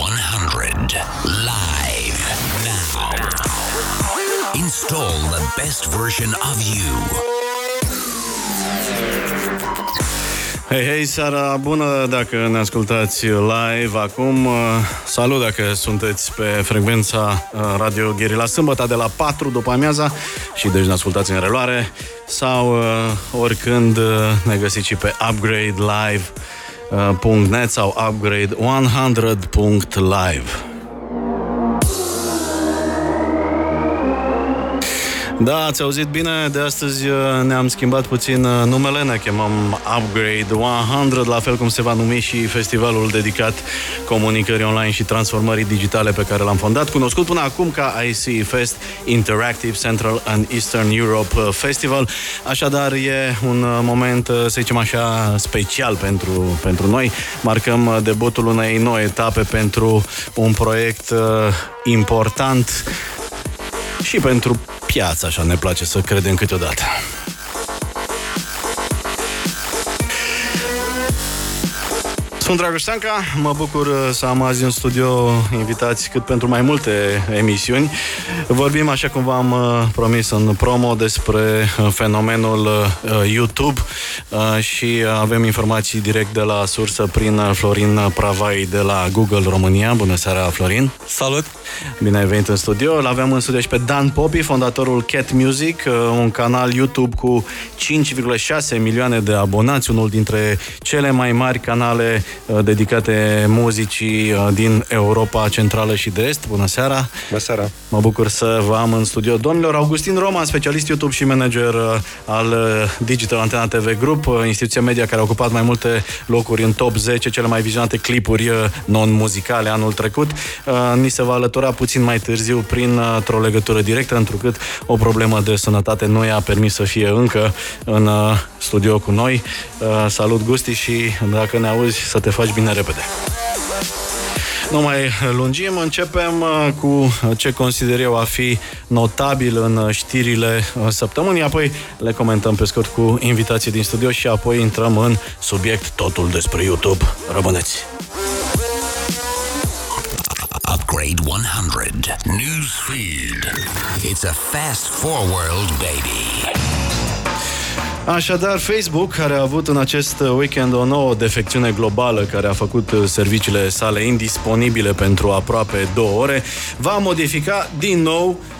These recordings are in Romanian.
100 live now. Install the best version of you. Hei, hei, seara bună dacă ne ascultați live acum. Salut dacă sunteți pe frecvența uh, Radio Gherila Sâmbătă de la 4 după amiaza și deci ne ascultați în reluare sau uh, oricând uh, ne găsiți și pe Upgrade Live uh, .net sau upgrade 100.live. Da, ați auzit bine, de astăzi uh, ne-am schimbat puțin uh, numele, ne chemăm Upgrade 100, la fel cum se va numi și festivalul dedicat comunicării online și transformării digitale pe care l-am fondat, cunoscut până acum ca IC Fest Interactive Central and Eastern Europe uh, Festival. Așadar, e un moment, să zicem așa, special pentru, pentru noi. Marcăm debutul unei noi etape pentru un proiect important și pentru piață, așa ne place să credem câteodată. Sunt Dragoș Stanca, mă bucur uh, să am azi în studio invitați cât pentru mai multe emisiuni. Vorbim, așa cum v-am uh, promis în promo, despre uh, fenomenul YouTube și avem informații direct de la sursă prin Florin Pravai de la Google România. Bună seara, Florin! Salut! Bine ai venit în studio. Îl avem în studio și pe Dan Popi, fondatorul Cat Music, un canal YouTube cu 5,6 milioane de abonați, unul dintre cele mai mari canale Uh, dedicate muzicii uh, din Europa Centrală și de Est. Bună seara! Bună seara! Mă bucur să vă am în studio. Domnilor, Augustin Roman, specialist YouTube și manager uh, al Digital Antena TV Group, instituția media care a ocupat mai multe locuri în top 10 cele mai vizionate clipuri non-muzicale anul trecut. Ni se va alătura puțin mai târziu printr-o legătură directă, întrucât o problemă de sănătate nu i-a permis să fie încă în studio cu noi. Salut, Gusti, și dacă ne auzi, să te faci bine repede. Nu mai lungim, începem uh, cu ce consider eu a fi notabil în știrile uh, săptămânii, apoi le comentăm pe scurt cu invitații din studio și apoi intrăm în subiect totul despre YouTube. Rămâneți! Upgrade 100 Newsfeed. It's a fast forward, baby. Așadar, Facebook, care a avut în acest weekend o nouă defecțiune globală care a făcut serviciile sale indisponibile pentru aproape două ore, va modifica din nou Uh,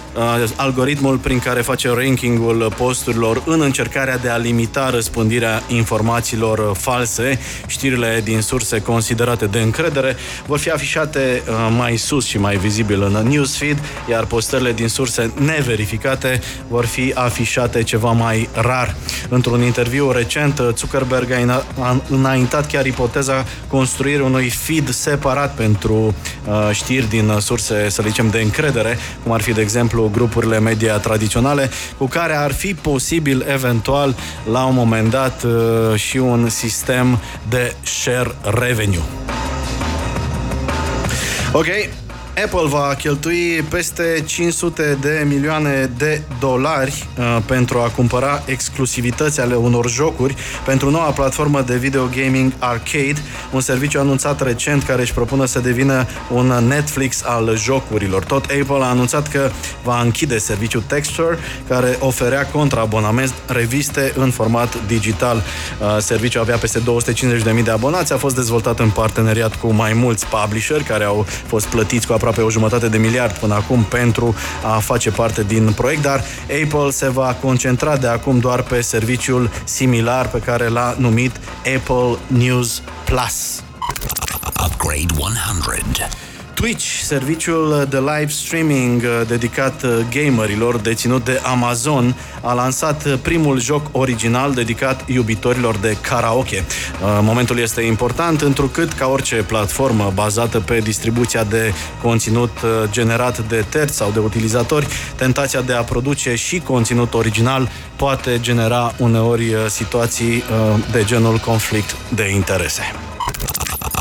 algoritmul prin care face rankingul posturilor în încercarea de a limita răspândirea informațiilor false. Știrile din surse considerate de încredere vor fi afișate uh, mai sus și mai vizibil în newsfeed, iar postările din surse neverificate vor fi afișate ceva mai rar. Într-un interviu recent, Zuckerberg a înaintat chiar ipoteza construirii unui feed separat pentru uh, știri din surse, să zicem, de încredere, cum ar fi, de exemplu, exemplu, grupurile media tradiționale, cu care ar fi posibil, eventual, la un moment dat, uh, și un sistem de share revenue. Ok, Apple va cheltui peste 500 de milioane de dolari uh, pentru a cumpăra exclusivități ale unor jocuri pentru noua platformă de video gaming Arcade, un serviciu anunțat recent care își propune să devină un Netflix al jocurilor. Tot Apple a anunțat că va închide serviciul Texture, care oferea contra abonament reviste în format digital. Uh, serviciul avea peste 250.000 de abonați, a fost dezvoltat în parteneriat cu mai mulți publisheri care au fost plătiți cu aproape o jumătate de miliard până acum pentru a face parte din proiect, dar Apple se va concentra de acum doar pe serviciul similar pe care l-a numit Apple News Plus. Upgrade 100. Twitch, serviciul de live streaming uh, dedicat uh, gamerilor deținut de Amazon, a lansat uh, primul joc original dedicat iubitorilor de karaoke. Momentul este important întrucât, ca orice platformă bazată pe distribuția de conținut generat de terți sau de utilizatori, tentația de a produce și conținut original poate genera uneori situații de genul conflict de interese.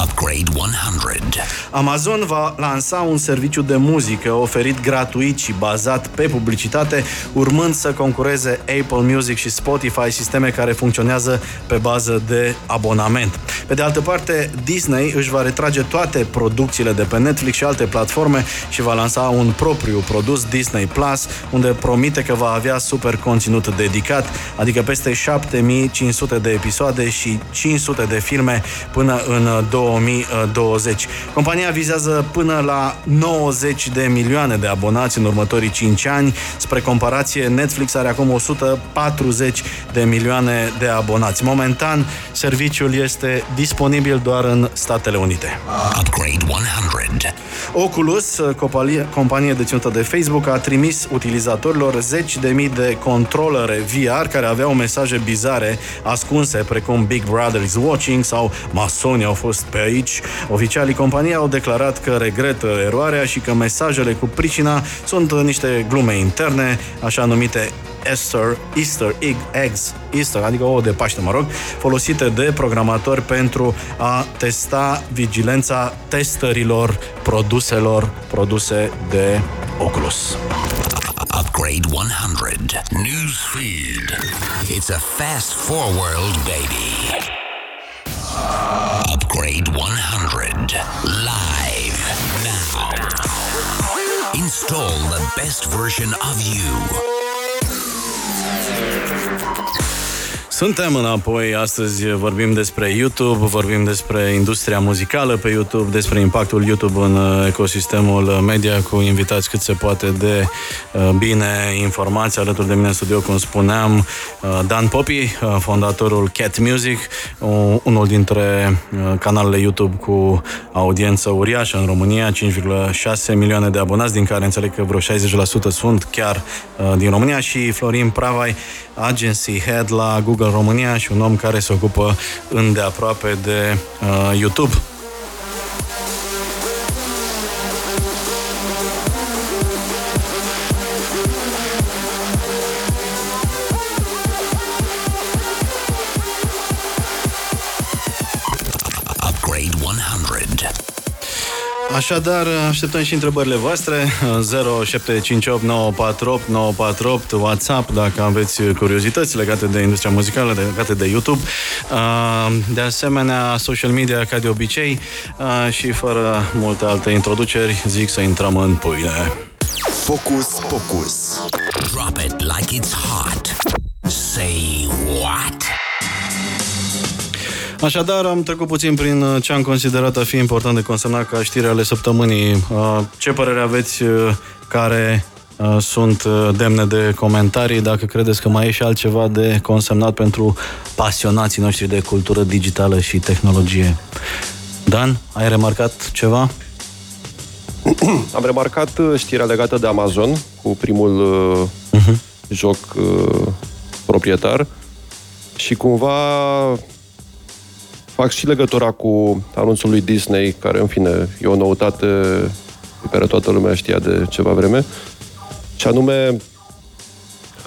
Upgrade 100. Amazon va lansa un serviciu de muzică oferit gratuit și bazat pe publicitate, urmând să concureze Apple Music și Spotify, sisteme care funcționează pe bază de abonament. Pe de altă parte, Disney își va retrage toate producțiile de pe Netflix și alte platforme și va lansa un propriu produs Disney Plus, unde promite că va avea super conținut dedicat, adică peste 7500 de episoade și 500 de filme până în 2020. Compania vizează până la 90 de milioane de abonați în următorii 5 ani. Spre comparație, Netflix are acum 140 de milioane de abonați. Momentan, serviciul este disponibil doar în Statele Unite. Upgrade 100. Oculus, companie, companie deținută de Facebook, a trimis utilizatorilor zeci de mii de controlere VR care aveau mesaje bizare ascunse, precum Big Brother is watching sau masonii au fost pe aici. Oficialii companiei au declarat că regretă eroarea și că mesajele cu pricina sunt niște glume interne, așa numite Easter, Easter egg, eggs, Easter, adică ouă de Paște, mă rog, folosite de programatori pentru a testa vigilența testărilor produselor produse de Oculus. Upgrade 100. Newsfeed. It's a fast forward, baby. Upgrade 100. Live now. Install the best version of you. Suntem înapoi, astăzi vorbim despre YouTube, vorbim despre industria muzicală pe YouTube, despre impactul YouTube în uh, ecosistemul media cu invitați cât se poate de uh, bine informați. Alături de mine în studio, cum spuneam, uh, Dan Popi, fondatorul Cat Music, unul dintre canalele YouTube cu audiență uriașă în România, 5,6 milioane de abonați, din care înțeleg că vreo 60% sunt chiar din România și Florin Pravai, agency head la Google România și un om care se ocupă îndeaproape de uh, YouTube. Așadar, așteptăm și întrebările voastre 0758 948 948 WhatsApp dacă aveți curiozități legate de industria muzicală, legate de YouTube. De asemenea, social media ca de obicei și fără multe alte introduceri, zic să intrăm în pâine. Focus, focus. Drop it like it's hot. Say what? Așadar, am trecut puțin prin uh, ce am considerat a fi important de consemnat ca știri ale săptămânii. Uh, ce părere aveți uh, care sunt demne de comentarii, dacă credeți că mai e și altceva de consemnat pentru pasionații noștri de cultură digitală și tehnologie. Dan, ai remarcat ceva? Am remarcat știrea legată de Amazon cu primul uh-huh. joc uh, proprietar și cumva fac și legătura cu anunțul lui Disney, care, în fine, e o noutate pe care toată lumea știa de ceva vreme, și anume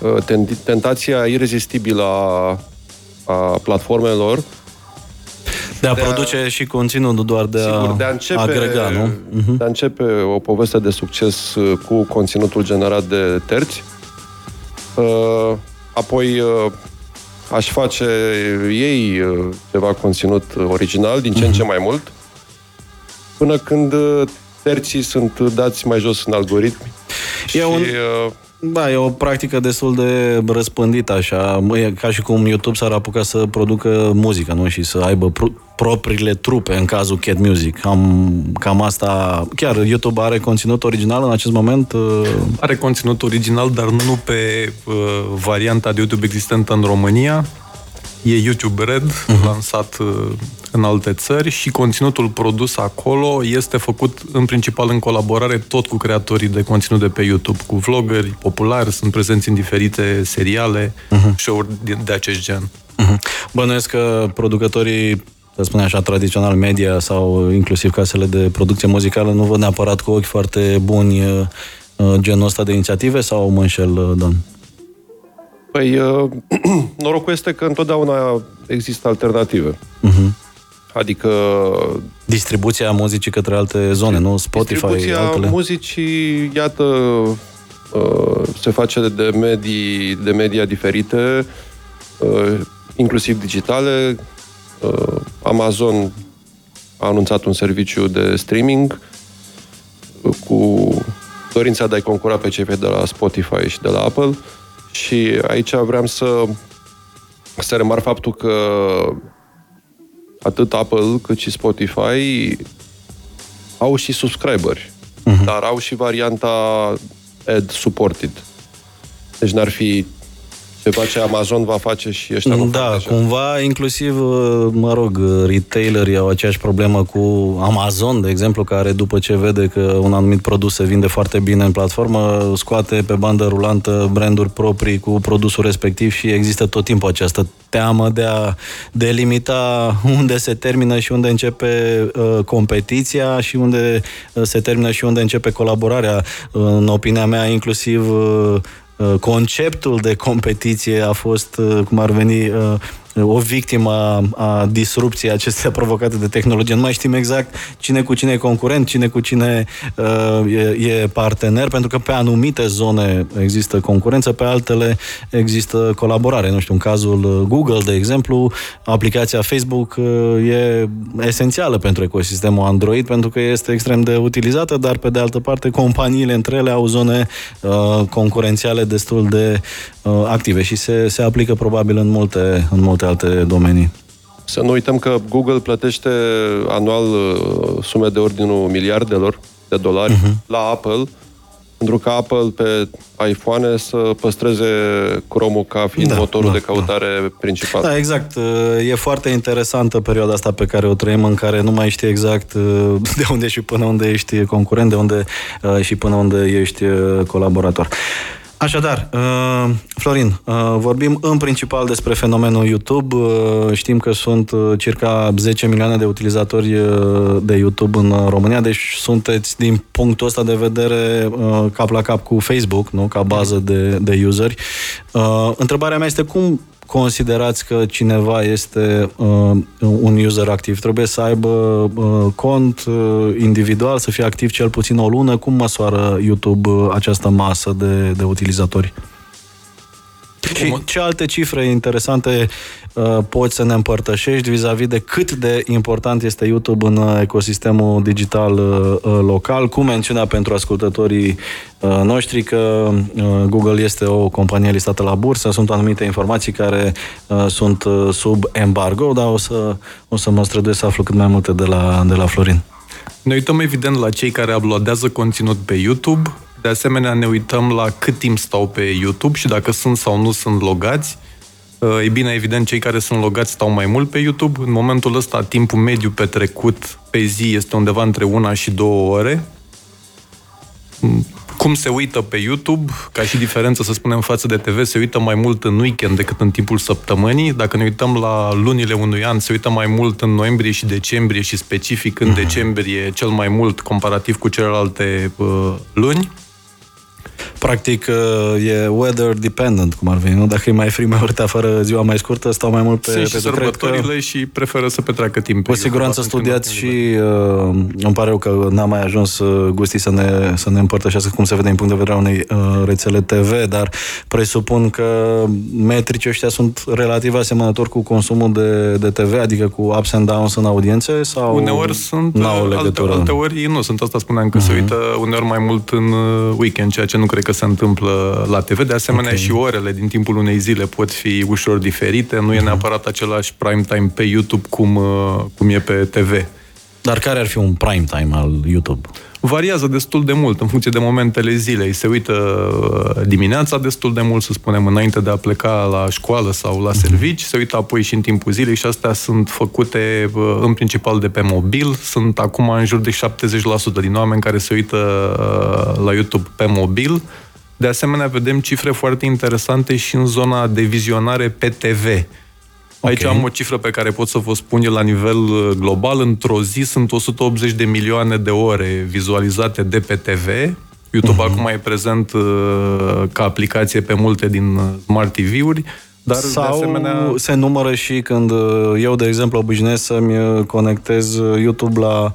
uh, tentația irezistibilă a, a platformelor de a de produce a, și conținut, nu doar de sigur, a, de a începe, agrega, nu? Uh-huh. De a începe o poveste de succes uh, cu conținutul generat de terți, uh, apoi aș face ei uh, ceva conținut original, din ce în ce mhm. mai mult, până când uh, terții sunt dați mai jos în algoritmi. E și, un... Uh, da, e o practică destul de răspândită așa, e ca și cum YouTube s-ar apuca să producă muzică, nu? Și să aibă pro- propriile trupe în cazul Cat Music. Cam, cam asta... Chiar YouTube are conținut original în acest moment? Uh... Are conținut original, dar nu pe uh, varianta de YouTube existentă în România. E YouTube Red, uh-huh. lansat uh, în alte țări și conținutul produs acolo este făcut în principal în colaborare tot cu creatorii de conținut de pe YouTube, cu vloggeri populari, sunt prezenți în diferite seriale, uh-huh. show-uri de, de acest gen. Uh-huh. Bănuiesc că producătorii să spunem așa, tradițional media sau inclusiv casele de producție muzicală nu văd neapărat cu ochi foarte buni uh, uh, genul ăsta de inițiative sau mă înșel, Dan? Păi, uh, norocul este că întotdeauna există alternative. Uh-huh. Adică... Distribuția muzicii către alte zone, nu? Spotify, Distribuția altele. muzicii, iată, uh, se face de medii, de media diferite, uh, inclusiv digitale, uh, Amazon a anunțat un serviciu de streaming uh, cu dorința de a-i concura pe cei de la Spotify și de la Apple și aici vreau să, să remar faptul că atât Apple cât și Spotify au și subscriberi, uh-huh. dar au și varianta ad supported. Deci n-ar fi ceva ce Amazon va face și ăștia nu Da, fac deja. cumva, inclusiv, mă rog, retailerii au aceeași problemă cu Amazon, de exemplu, care după ce vede că un anumit produs se vinde foarte bine în platformă, scoate pe bandă rulantă branduri proprii cu produsul respectiv și există tot timpul această teamă de a delimita unde se termină și unde începe uh, competiția și unde uh, se termină și unde începe colaborarea. Uh, în opinia mea, inclusiv uh, uh, conceptul de competiție a fost, uh, cum ar veni, uh, o victimă a, a disrupției acestea provocate de tehnologie. Nu mai știm exact cine cu cine e concurent, cine cu cine uh, e, e partener, pentru că pe anumite zone există concurență, pe altele există colaborare. Nu știu, în cazul uh, Google, de exemplu, aplicația Facebook uh, e esențială pentru ecosistemul Android, pentru că este extrem de utilizată, dar pe de altă parte companiile între ele au zone uh, concurențiale destul de uh, active și se, se aplică probabil în multe, în multe alte domenii. Să nu uităm că Google plătește anual uh, sume de ordinul miliardelor de dolari uh-huh. la Apple, pentru că Apple pe iPhone să păstreze Chrome-ul ca fiind Da, motorul da, de căutare principal. Da, exact. E foarte interesantă perioada asta pe care o trăim, în care nu mai știi exact uh, de unde și până unde ești concurent, de unde uh, și până unde ești uh, colaborator. Așadar, uh, Florin, uh, vorbim în principal despre fenomenul YouTube. Uh, știm că sunt uh, circa 10 milioane de utilizatori uh, de YouTube în uh, România, deci sunteți din punctul ăsta de vedere uh, cap la cap cu Facebook, nu? ca bază de, de useri. Uh, întrebarea mea este cum considerați că cineva este uh, un user activ? Trebuie să aibă uh, cont uh, individual, să fie activ cel puțin o lună? Cum măsoară YouTube uh, această masă de, de utilizatori? Și ce alte cifre interesante uh, poți să ne împărtășești vis-a-vis de cât de important este YouTube în uh, ecosistemul digital uh, uh, local, cu mențiunea pentru ascultătorii uh, noștri că uh, Google este o companie listată la bursă, sunt anumite informații care uh, sunt uh, sub embargo, dar o să, o să mă străduiesc să aflu cât mai multe de la, de la Florin. Ne uităm evident la cei care uploadează conținut pe YouTube, de asemenea ne uităm la cât timp stau pe YouTube și dacă sunt sau nu sunt logați. E bine, evident, cei care sunt logați stau mai mult pe YouTube. În momentul ăsta, timpul mediu petrecut pe zi este undeva între una și două ore. Cum se uită pe YouTube, ca și diferență, să spunem, față de TV, se uită mai mult în weekend decât în timpul săptămânii. Dacă ne uităm la lunile unui an, se uită mai mult în noiembrie și decembrie și specific în decembrie cel mai mult comparativ cu celelalte uh, luni. Practic e weather dependent, cum ar veni, nu? Dacă e mai frig, mai urât afară, ziua mai scurtă, stau mai mult pe Sunt pe și sărbătorile că... și preferă să petreacă timp. Cu siguranță studiați și uh, îmi pare rău că n-am mai ajuns uh, Gusti să ne, să ne împărtășească cum se vede din punct de vedere a unei uh, rețele TV, dar presupun că metrici ăștia sunt relativ asemănători cu consumul de, de TV, adică cu ups and downs în audiențe sau Uneori sunt, n-au alte, legătură? alte ori nu sunt. Asta spuneam că uh-huh. se uită uneori mai mult în uh, weekend, ceea ce nu cred că se întâmplă la TV. De asemenea, okay. și orele din timpul unei zile pot fi ușor diferite. Nu uh-huh. e neapărat același prime time pe YouTube cum, uh, cum e pe TV. Dar care ar fi un prime time al YouTube? Variază destul de mult în funcție de momentele zilei. Se uită uh, dimineața destul de mult, să spunem, înainte de a pleca la școală sau la servici. Se uită apoi și în timpul zilei și astea sunt făcute uh, în principal de pe mobil. Sunt acum în jur de 70% din oameni care se uită la YouTube pe mobil. De asemenea, vedem cifre foarte interesante și în zona de vizionare pe TV. Aici okay. am o cifră pe care pot să vă spun eu la nivel global. Într-o zi sunt 180 de milioane de ore vizualizate de pe TV. YouTube uh-huh. acum e prezent uh, ca aplicație pe multe din Smart TV-uri. Dar Sau de asemenea... se numără și când eu, de exemplu, obișnuiesc să-mi conectez YouTube la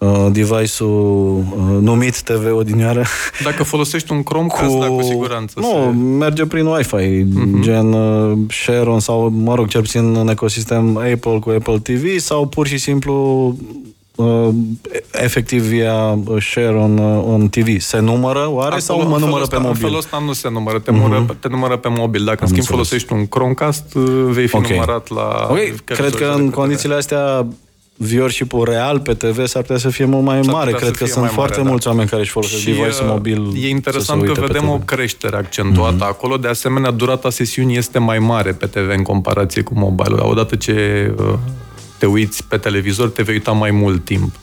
uh, device-ul uh, numit TV odinioară. Dacă folosești un Chromecast, cu... da, cu siguranță. Nu, se... merge prin Wi-Fi, uh-huh. gen uh, Sharon sau, mă rog, cel puțin în ecosistem Apple cu Apple TV sau pur și simplu uh, efectiv via share on, uh, on TV. Se numără oare Acolo, sau mă numără pe mobil? În felul ăsta nu se numără, te, uh-huh. te numără pe mobil. Dacă Am în schimb înțeles. folosești un Chromecast, uh, vei fi okay. numărat la... Ok, cred că în condițiile astea viewership-ul real pe TV s-ar putea să fie mult mai mare. Cred că sunt foarte mare, da. mulți da. oameni care își folosesc device mobil. E interesant că vedem o creștere accentuată mm-hmm. acolo. De asemenea, durata sesiunii este mai mare pe TV în comparație cu mobile. Odată ce uh, te uiți pe televizor, te vei uita mai mult timp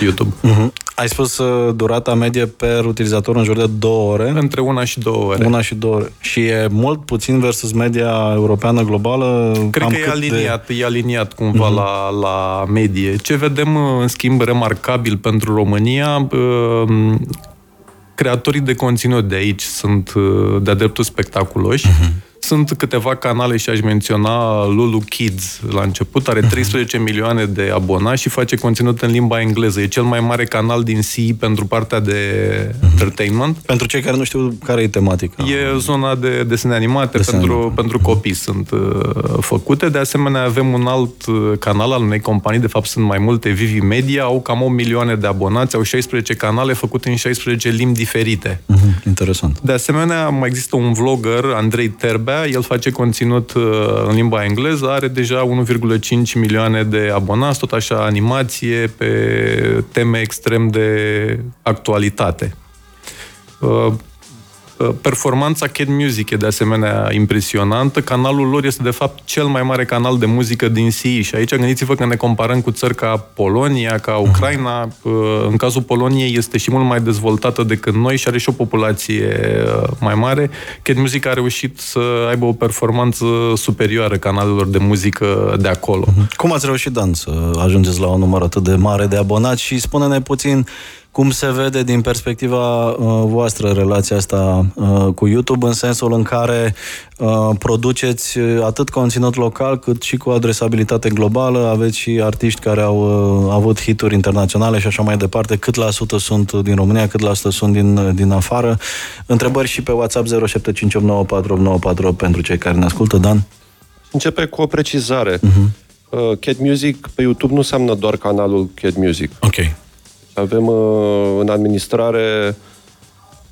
YouTube. Mm-hmm. Ai spus uh, durata medie per utilizator în jur de două ore? Între una și două ore. Una și două ore. Și e mult puțin versus media europeană globală? Cred că e aliniat, de... e aliniat cumva mm-hmm. la, la medie. Ce vedem, uh, în schimb, remarcabil pentru România, uh, creatorii de conținut de aici sunt de-a dreptul spectaculoși. Mm-hmm sunt câteva canale și aș menționa Lulu Kids la început, are 13 mhm. milioane de abonați și face conținut în limba engleză. E cel mai mare canal din C pentru partea de mhm. entertainment. Pentru cei care nu știu care e tematica. E zona de desene animate, desene pentru, animate. pentru copii sunt uh, făcute. De asemenea, avem un alt uh, canal al unei companii, de fapt sunt mai multe, Vivi Media, au cam 8 milioane de abonați, au 16 canale făcute în 16 limbi diferite. Uh-huh, interesant. De asemenea, mai există un vlogger, Andrei Terbe, Corea, el face conținut uh, în limba engleză, are deja 1,5 milioane de abonați, tot așa animație pe teme extrem de actualitate. Uh, Uh, performanța Cat Music e de asemenea impresionantă. Canalul lor este de fapt cel mai mare canal de muzică din SI și aici gândiți-vă că ne comparăm cu țări ca Polonia, ca mhm. Ucraina. Uh, în cazul Poloniei este și mult mai dezvoltată decât noi și are și o populație uh, mai mare. Cat Music a reușit să aibă o performanță superioară canalelor de muzică de acolo. Mhm. Cum ați reușit, Dan, să ajungeți la un număr atât de mare de abonați și spune-ne puțin cum se vede din perspectiva uh, voastră relația asta uh, cu YouTube, în sensul în care uh, produceți uh, atât conținut local, cât și cu adresabilitate globală, aveți și artiști care au uh, avut hituri internaționale și așa mai departe, cât la sută sunt din România, cât la sută sunt din, uh, din afară. Întrebări și pe WhatsApp 0758948948 pentru cei care ne ascultă, Dan? Începe cu o precizare. Uh-huh. Uh, Cat Music pe YouTube nu înseamnă doar canalul Cat Music. Ok. Avem uh, în administrare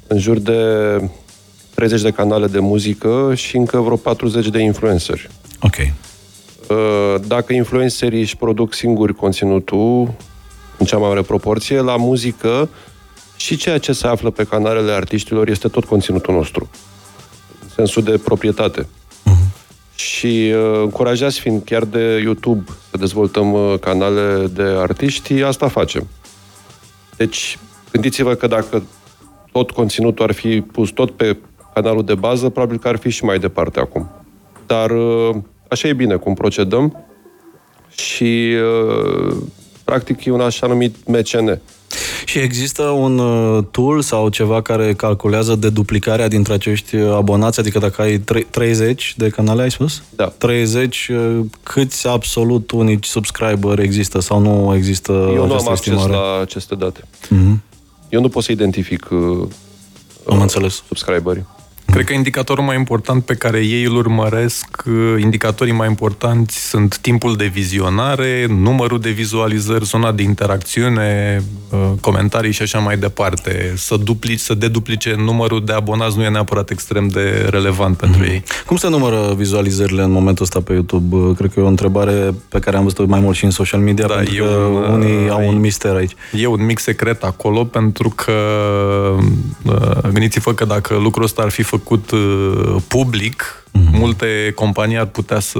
în jur de 30 de canale de muzică și încă vreo 40 de influenceri. Ok. Uh, dacă influencerii își produc singuri conținutul, în cea mai mare proporție, la muzică și ceea ce se află pe canalele artiștilor este tot conținutul nostru. În sensul de proprietate. Uh-huh. Și uh, încurajați fiind chiar de YouTube să dezvoltăm uh, canale de artiști, asta facem. Deci, gândiți-vă că dacă tot conținutul ar fi pus tot pe canalul de bază, probabil că ar fi și mai departe acum. Dar uh, așa e bine cum procedăm și uh, practic e un așa numit MCN. Și există un uh, tool sau ceva care calculează de duplicarea dintre acești abonați? Adică dacă ai 30 de canale, ai spus? Da. 30, câți absolut unici subscriber există sau nu există Eu nu am acces estimare? la aceste date. Mm-hmm. Eu nu pot să identific uh, am înțeles. subscriberii. Cred că indicatorul mai important pe care ei îl urmăresc, uh, indicatorii mai importanți sunt timpul de vizionare, numărul de vizualizări, zona de interacțiune, uh, comentarii și așa mai departe. Să, duplici, să deduplice numărul de abonați nu e neapărat extrem de relevant pentru mm-hmm. ei. Cum se numără vizualizările în momentul ăsta pe YouTube? Uh, cred că e o întrebare pe care am văzut mai mult și în social media, da, pentru că un, unii uh, au un mister aici. E un mic secret acolo, pentru că uh, gândiți-vă că dacă lucrul ăsta ar fi făcut făcut uh, public, Mm-hmm. Multe companii ar putea să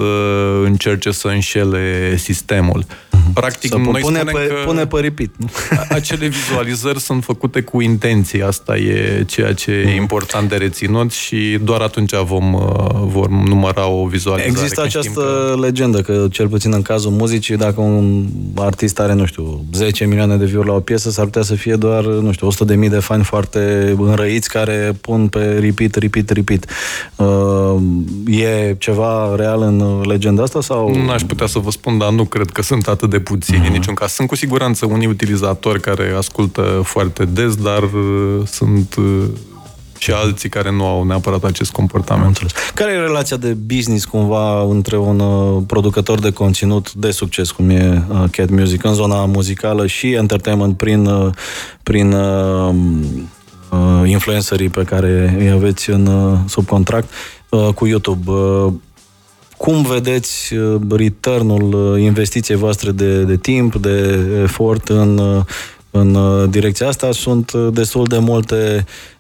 încerce să înșele sistemul. Mm-hmm. Practic, să noi pune spunem pe, că pune pe repeat. acele vizualizări sunt făcute cu intenție. Asta e ceea ce mm-hmm. e mhm. important de reținut și doar atunci vom, uh, vom număra o vizualizare. Există această că... legendă că, cel puțin în cazul muzicii, dacă un artist are, nu știu, 10 milioane de view la o piesă, s-ar putea să fie doar, nu știu, 100 de mii de fani foarte înrăiți care pun pe repeat, repeat, repeat. Uh, E ceva real în legenda asta? sau? Nu aș putea să vă spun, dar nu cred că sunt atât de puțini, uh-huh. niciun caz. Sunt cu siguranță unii utilizatori care ascultă foarte des, dar uh, sunt uh, și alții care nu au neapărat acest comportament. Care e relația de business cumva între un uh, producător de conținut de succes, cum e uh, Cat Music, în zona muzicală și entertainment prin, uh, prin uh, uh, influencerii pe care îi aveți în uh, subcontract uh, cu YouTube? Uh, cum vedeți uh, returnul uh, investiției voastre de, de timp, de efort în, uh, în direcția asta? Sunt destul de multe Uh,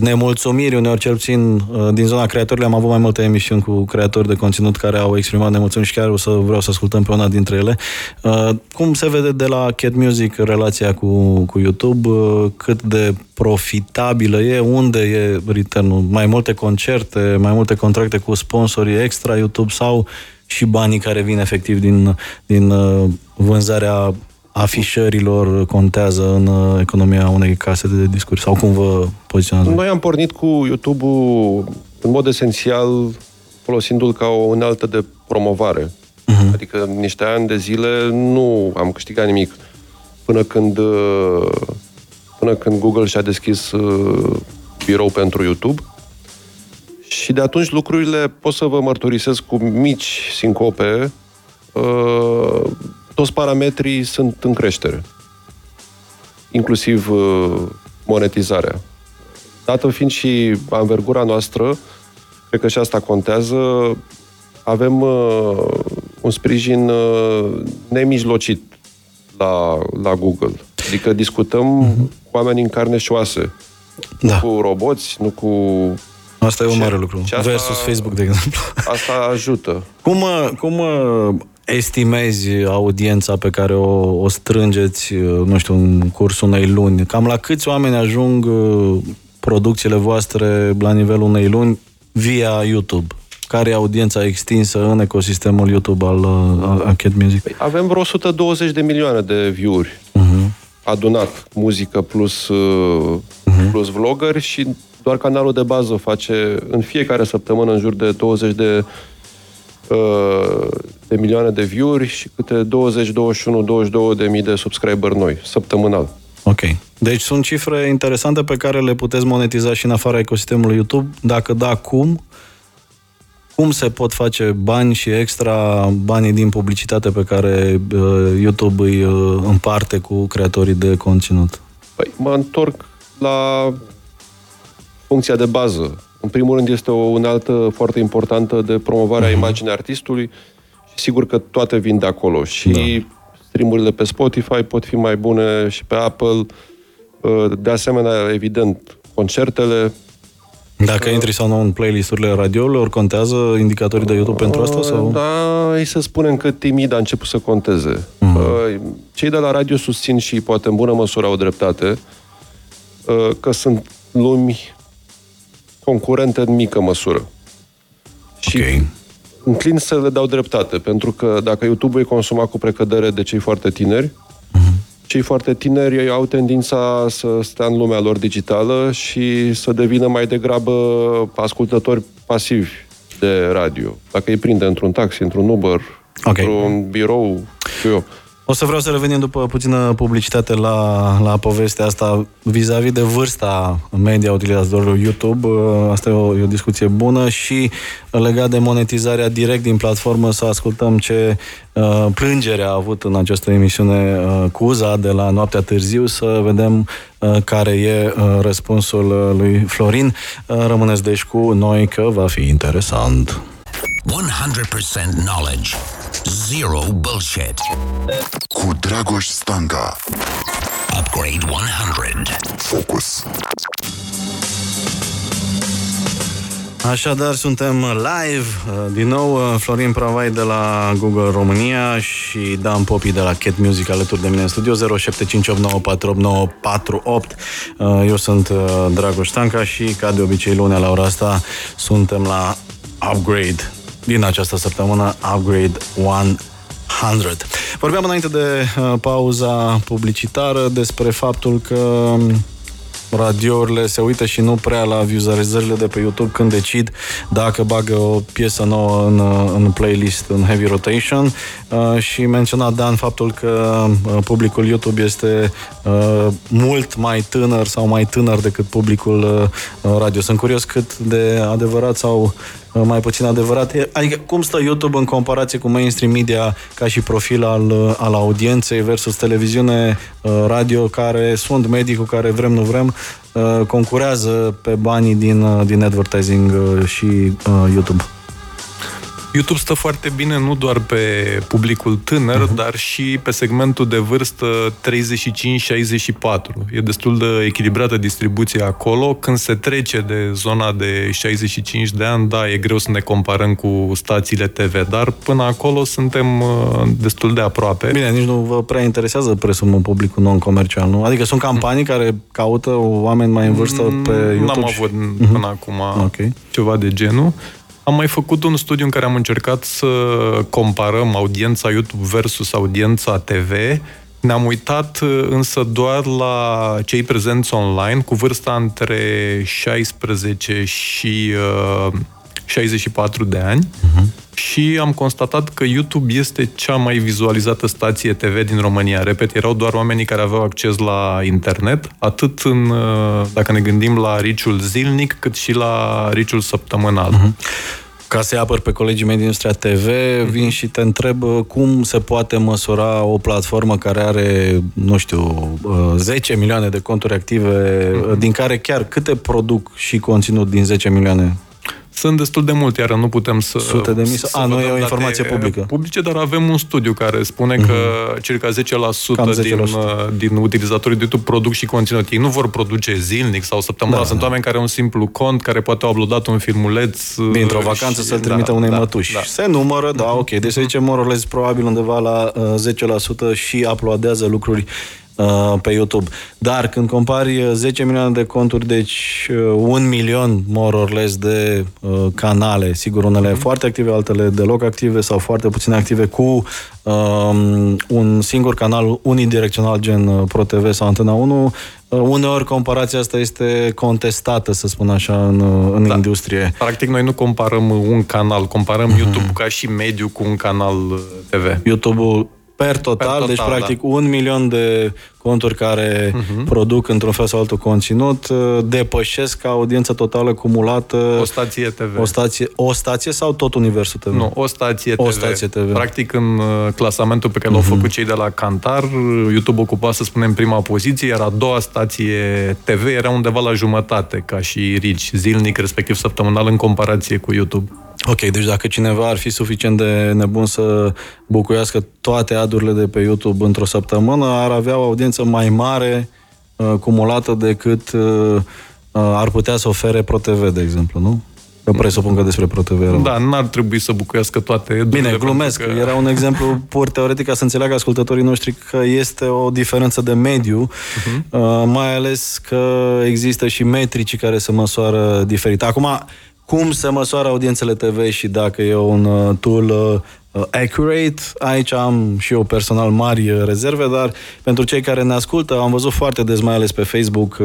nemulțumiri, uneori cel puțin uh, din zona creatorilor am avut mai multe emisiuni cu creatori de conținut care au exprimat nemulțumiri și chiar o să vreau să ascultăm pe una dintre ele. Uh, cum se vede de la Cat Music relația cu, cu YouTube? Cât de profitabilă e? Unde e return Mai multe concerte, mai multe contracte cu sponsorii extra YouTube sau și banii care vin efectiv din, din vânzarea afișărilor contează în uh, economia unei case de discuri? Sau cum vă poziționați? Noi am pornit cu YouTube-ul în mod esențial folosindu-l ca o unealtă de promovare. Uh-huh. Adică niște ani de zile nu am câștigat nimic până când uh, până când Google și-a deschis uh, birou pentru YouTube. Și de atunci lucrurile pot să vă mărturisesc cu mici sincope toți parametrii sunt în creștere, inclusiv uh, monetizarea. Dată fiind și anvergura noastră, cred că și asta contează, avem uh, un sprijin uh, nemijlocit la, la Google. Adică discutăm uh-huh. cu oameni în carne și oase. Da. Nu cu roboți, nu cu... Asta e un mare lucru. Asta, Versus Facebook, de exemplu. Asta ajută. Cum, cum estimezi audiența pe care o, o strângeți, nu știu, în cursul unei luni? Cam la câți oameni ajung uh, producțiile voastre la nivelul unei luni via YouTube? Care e audiența extinsă în ecosistemul YouTube al, uh, al, al Cat Music? Păi avem vreo 120 de milioane de view-uri uh-huh. adunat, muzică plus, uh-huh. plus vloggeri și doar canalul de bază face în fiecare săptămână în jur de 20 de uh, de milioane de view-uri și câte 20, 21, 22 de mii de subscriber noi, săptămânal. Ok. Deci sunt cifre interesante pe care le puteți monetiza și în afara ecosistemului YouTube. Dacă da, cum? Cum se pot face bani și extra banii din publicitate pe care uh, YouTube îi uh, împarte cu creatorii de conținut? Păi, mă întorc la funcția de bază. În primul rând este o unealtă foarte importantă de promovare uh-huh. a mhm. imaginii artistului sigur că toate vin de acolo și da. streamurile pe Spotify pot fi mai bune și pe Apple. Uh, de asemenea, evident, concertele. Dacă uh, intri sau nu în playlisturile radiourilor, contează indicatorii de YouTube pentru asta? Sau? Uh, da, ei să spunem că timid a început să conteze. Uh-huh. Cei de la radio susțin și poate în bună măsură au dreptate că sunt lumi concurente în mică măsură. Okay. Și înclin să le dau dreptate, pentru că dacă YouTube e consumat cu precădere de cei foarte tineri, uh-huh. cei foarte tineri au tendința să stea în lumea lor digitală și să devină mai degrabă ascultători pasivi de radio. Dacă îi prinde într-un taxi, într-un Uber, okay. într-un birou, știu eu. O să vreau să revenim după puțină publicitate la, la povestea asta vis-a-vis de vârsta media utilizatorilor YouTube. Uh, asta e o, e o discuție bună și legat de monetizarea direct din platformă să ascultăm ce uh, plângere a avut în această emisiune uh, Cuza de la Noaptea Târziu, să vedem uh, care e uh, răspunsul uh, lui Florin. Uh, rămâneți deci cu noi că va fi interesant. 100% knowledge Zero bullshit. Cu Dragoș Stanca. Upgrade 100. Focus. Așadar, suntem live, uh, din nou, uh, Florin Pravai de la Google România și Dan Popi de la Cat Music alături de mine în studio 0758948948. Uh, eu sunt Dragoș Stanca și, ca de obicei, lunea la ora asta, suntem la Upgrade din această săptămână, Upgrade 100. Vorbeam înainte de uh, pauza publicitară despre faptul că um, radiourile se uită și nu prea la vizualizările de pe YouTube când decid dacă bagă o piesă nouă în, în playlist, în heavy rotation uh, și menționa Dan faptul că uh, publicul YouTube este uh, mult mai tânăr sau mai tânăr decât publicul uh, radio. Sunt curios cât de adevărat sau uh, mai puțin adevărat. Adică cum stă YouTube în comparație cu mainstream media ca și profil al, uh, al audienței versus televiziune, uh, radio, care sunt medii cu care vrem, nu vrem, Uh, concurează pe banii din, uh, din advertising uh, și YouTube. YouTube stă foarte bine nu doar pe publicul tânăr, uh-huh. dar și pe segmentul de vârstă 35-64. E destul de echilibrată distribuția acolo. Când se trece de zona de 65 de ani, da, e greu să ne comparăm cu stațiile TV, dar până acolo suntem uh, destul de aproape. Bine, nici nu vă prea interesează, presumă, publicul non-comercial, nu? Adică sunt campanii uh-huh. care caută oameni mai în vârstă mm, pe YouTube? N-am avut uh-huh. până acum okay. ceva de genul. Am mai făcut un studiu în care am încercat să comparăm audiența YouTube versus audiența TV. Ne-am uitat uh, însă doar la cei prezenți online cu vârsta între 16 și uh, 64 de ani uh-huh. și am constatat că YouTube este cea mai vizualizată stație TV din România. Repet, erau doar oamenii care aveau acces la internet, atât în, uh, dacă ne gândim la riciul zilnic, cât și la riciul săptămânal. Uh-huh. Ca să-i apăr pe colegii mei din industria TV, uh-huh. vin și te întreb uh, cum se poate măsura o platformă care are, nu știu, 10 uh, milioane de conturi active, uh-huh. din care chiar câte produc și conținut din 10 milioane? Sunt destul de multe, iar nu putem să... Sute de mii? Să A, nu e o informație publică. Publice, dar avem un studiu care spune uh-huh. că mhm. circa 10%, 10%. Din, uh, din utilizatorii de YouTube produc și conținut. Ei nu vor produce zilnic sau săptămânal. Da, Sunt da. oameni care au un simplu cont, care poate au uploadat un filmuleț... Dintr-o uh, vacanță să-l trimită da, unei da, mătuși. Da. Se numără, da, mhm. ok. Deci să zicem, morolez probabil undeva la uh, 10% și uploadează lucruri Uh, pe YouTube. Dar când compari 10 uh, milioane de conturi, deci uh, un milion, more or less, de uh, canale, sigur unele mm-hmm. foarte active, altele deloc active sau foarte puțin active, cu um, un singur canal unidirecțional gen ProTV sau Antena 1, uneori comparația asta este contestată, să spun așa, în, în da. industrie. Practic, noi nu comparăm un canal, comparăm mm-hmm. YouTube ca și mediu cu un canal TV. YouTube-ul Per total, per total deci da. practic un milion de conturi care uh-huh. produc într-un fel sau altul conținut uh, depășesc ca audiență totală cumulată o stație TV. O stație, o stație sau tot universul TV? Nu, o stație TV. O stație TV. Practic în uh, clasamentul pe care uh-huh. l-au mhm. făcut cei de la Cantar, YouTube ocupa să spunem prima poziție, iar a doua stație TV era undeva la jumătate ca și Rich, zilnic, respectiv săptămânal în comparație cu YouTube. Ok, deci dacă cineva ar fi suficient de nebun să bucuiască toate adurile de pe YouTube într-o săptămână, ar avea o audiență mai mare uh, cumulată decât uh, uh ar putea să ofere ProTV, de exemplu, nu? Că presupun că despre ProTV era. Da, n-ar trebui să bucuiască toate Bine, glumesc. Că... Era un exemplu pur teoretic ca să înțeleagă ascultătorii noștri că este o diferență de mediu, uh-huh. uh, mai ales că există și metrici care se măsoară diferit. Acum, cum se măsoară audiențele TV și dacă e un uh, tool uh, uh, accurate. Aici am și eu personal mari rezerve, dar pentru cei care ne ascultă, am văzut foarte des, mai ales pe Facebook,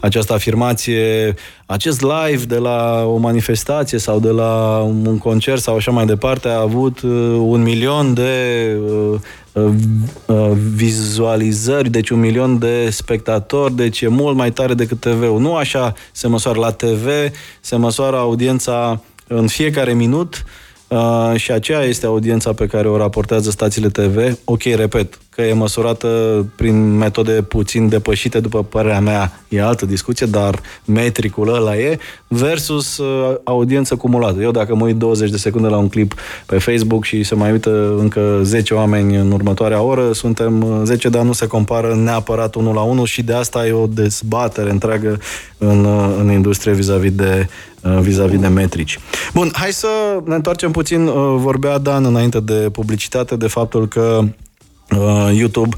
această afirmație, acest live de la o manifestație sau de la un concert sau așa mai departe a avut un milion de Uh, uh, vizualizări, deci un milion de spectatori, deci e mult mai tare decât TV-ul. Nu așa se măsoară la TV, se măsoară audiența în fiecare minut uh, și aceea este audiența pe care o raportează stațiile TV. Ok, repet, că e măsurată prin metode puțin depășite, după părerea mea, e altă discuție, dar metricul ăla e, versus uh, audiență cumulată. Eu dacă mă uit 20 de secunde la un clip pe Facebook și se mai uită încă 10 oameni în următoarea oră, suntem 10, uh, dar nu se compară neapărat unul la unul și de asta e o dezbatere întreagă în, uh, în industrie vis-a-vis de vis-a-vis de metrici. Bun, hai să ne întoarcem puțin. Vorbea Dan înainte de publicitate de faptul că uh, YouTube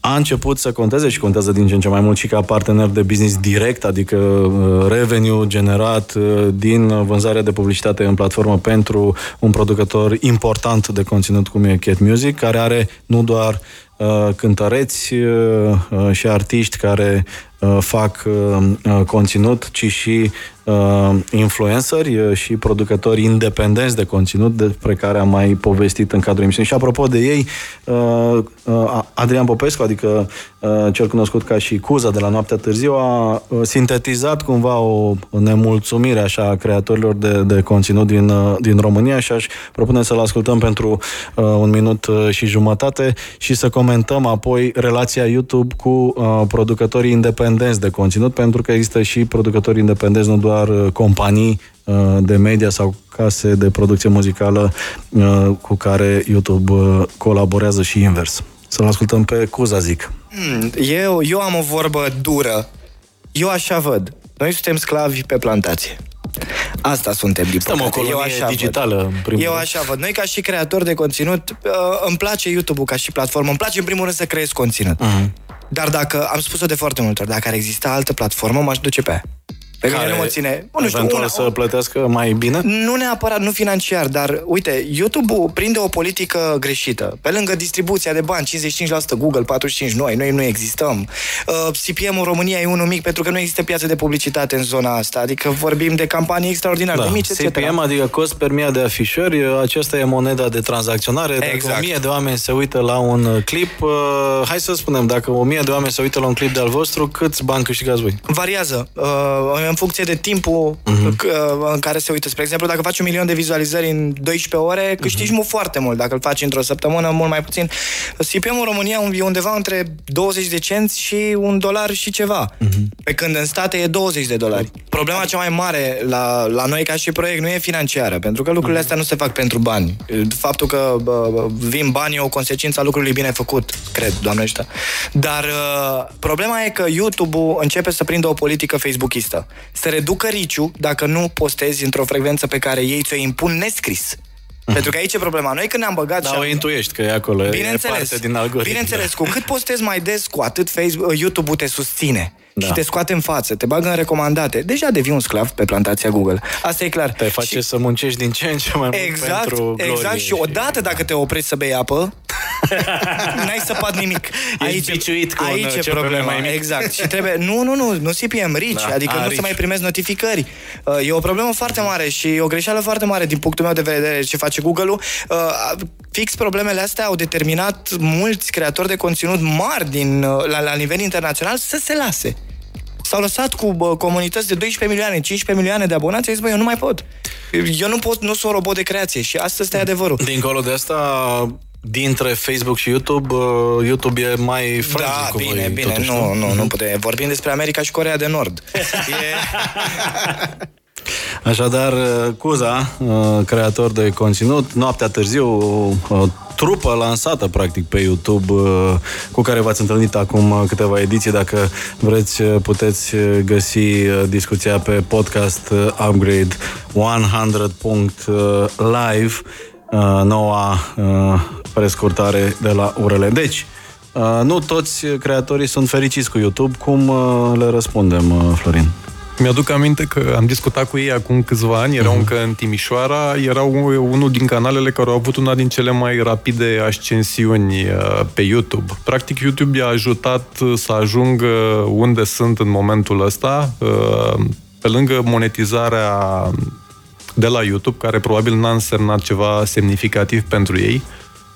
a început să conteze și contează din ce în ce mai mult și ca partener de business direct, adică uh, revenue generat uh, din vânzarea de publicitate în platformă pentru un producător important de conținut cum e Cat Music, care are nu doar uh, cântăreți uh, uh, și artiști care uh, fac uh, uh, conținut, ci și uh, influenceri uh, și producători independenți de conținut despre care am mai povestit în cadrul emisiunii. Și apropo de ei, uh, uh, Adrian Popescu, adică uh, cel cunoscut ca și Cuza de la Noaptea Târziu, a uh, sintetizat cumva o nemulțumire așa a creatorilor de, de conținut din, uh, din România și aș propune să-l ascultăm pentru uh, un minut uh, și jumătate și să comentăm apoi relația YouTube cu uh, producătorii independenți de conținut, pentru că există și producători independenți, nu doar uh, companii uh, de media sau case de producție muzicală uh, cu care YouTube uh, colaborează și invers. Să-l ascultăm pe Cuza, zic. Hmm, eu, eu am o vorbă dură. Eu așa văd. Noi suntem sclavi pe plantație. Asta suntem, din Suntem o păcate. Eu colonie așa digitală, văd. în primul Eu rând. așa văd. Noi, ca și creatori de conținut, uh, îmi place YouTube-ul ca și platformă. Îmi place, în primul rând, să creez conținut. Mhm. Dar dacă, am spus-o de foarte multe ori, dacă ar exista altă platformă, m-aș duce pe aia. Pe mine nu mă ține... Nu știu, eventual una, să plătească mai bine? nu neapărat, nu financiar, dar uite, YouTube-ul prinde o politică greșită. Pe lângă distribuția de bani, 55% Google, 45% noi, noi nu existăm. Uh, CPM-ul România e unul mic pentru că nu există piață de publicitate în zona asta, adică vorbim de campanii extraordinar de mici, etc. CPM, adică cost per mie de afișări, aceasta e moneda de tranzacționare. Dacă Exact. o mie de oameni se uită la un uh, clip, uh, hai să spunem, dacă o mie de oameni se uită la un clip de-al vostru, câți bani câștigați voi? Variază uh, în funcție de timpul uh-huh. în care se uită. Spre exemplu, dacă faci un milion de vizualizări în 12 ore, câștigi uh-huh. foarte mult. Dacă îl faci într-o săptămână, mult mai puțin. CPM-ul în România e undeva între 20 de cenți și un dolar și ceva. Uh-huh. Pe când în state e 20 de dolari. Problema cea mai mare la, la noi ca și proiect nu e financiară, pentru că lucrurile astea nu se fac pentru bani. Faptul că bă, vin bani e o consecință a lucrului bine făcut, cred, doamne ăștia. Dar uh, problema e că YouTube-ul începe să prindă o politică facebookistă. Să reducă riciu dacă nu postezi într-o frecvență pe care ei ți-o impun nescris. Pentru că aici e problema. Noi când ne-am băgat Dar și o am... intuiești că e acolo, e Bineînțeles, parte din algoritm. bineînțeles, cu cât postezi mai des, cu atât Facebook, YouTube-ul te susține Da. și te scoate în față, te bagă în recomandate. Deja devii un sclav pe plantația Google. Asta e clar. Te face Și- să muncești din ce în ce mai mult Exact, pentru glorie exact. Și odată dacă te oprești să bei apă, n-ai săpat nimic. Ești biciuit cu un aici e CPM problema. mai mic. Exact. Și trebuie, nu, nu, nu, nu CPM, rici, Da. adică A, nu rich. se mai primesc notificări. Uh, E o problemă foarte mare și o greșeală foarte mare din punctul meu de vedere ce face Google-ul. Uh, Fix problemele astea au determinat mulți creatori de conținut mari din, uh, la, la nivel internațional să se lase. S-au lăsat cu bă, comunități de 12 milioane, 15 milioane de abonați, au zis, bă, eu nu mai pot. Eu nu pot, nu sunt un robot de creație și asta este adevărul. Dincolo de asta, dintre Facebook și YouTube, uh, YouTube e mai fragil Da, cu bine, voi, bine, totuși, nu, nu, nu putem. Vorbim despre America și Corea de Nord. E... Așadar, uh, Cuza, uh, creator de conținut, Noaptea Târziu, o, o trupă lansată practic pe YouTube uh, cu care v-ați întâlnit acum uh, câteva ediții. Dacă vreți, uh, puteți uh, găsi uh, discuția pe podcast uh, Upgrade 100.live, uh, noua uh, prescurtare de la URL. Deci, uh, nu toți creatorii sunt fericiți cu YouTube. Cum uh, le răspundem, uh, Florin? Mi-aduc aminte că am discutat cu ei acum câțiva ani, erau încă în Timișoara, erau unul din canalele care au avut una din cele mai rapide ascensiuni uh, pe YouTube. Practic, YouTube i-a ajutat uh, să ajungă unde sunt în momentul ăsta, uh, pe lângă monetizarea de la YouTube, care probabil n-a însemnat ceva semnificativ pentru ei,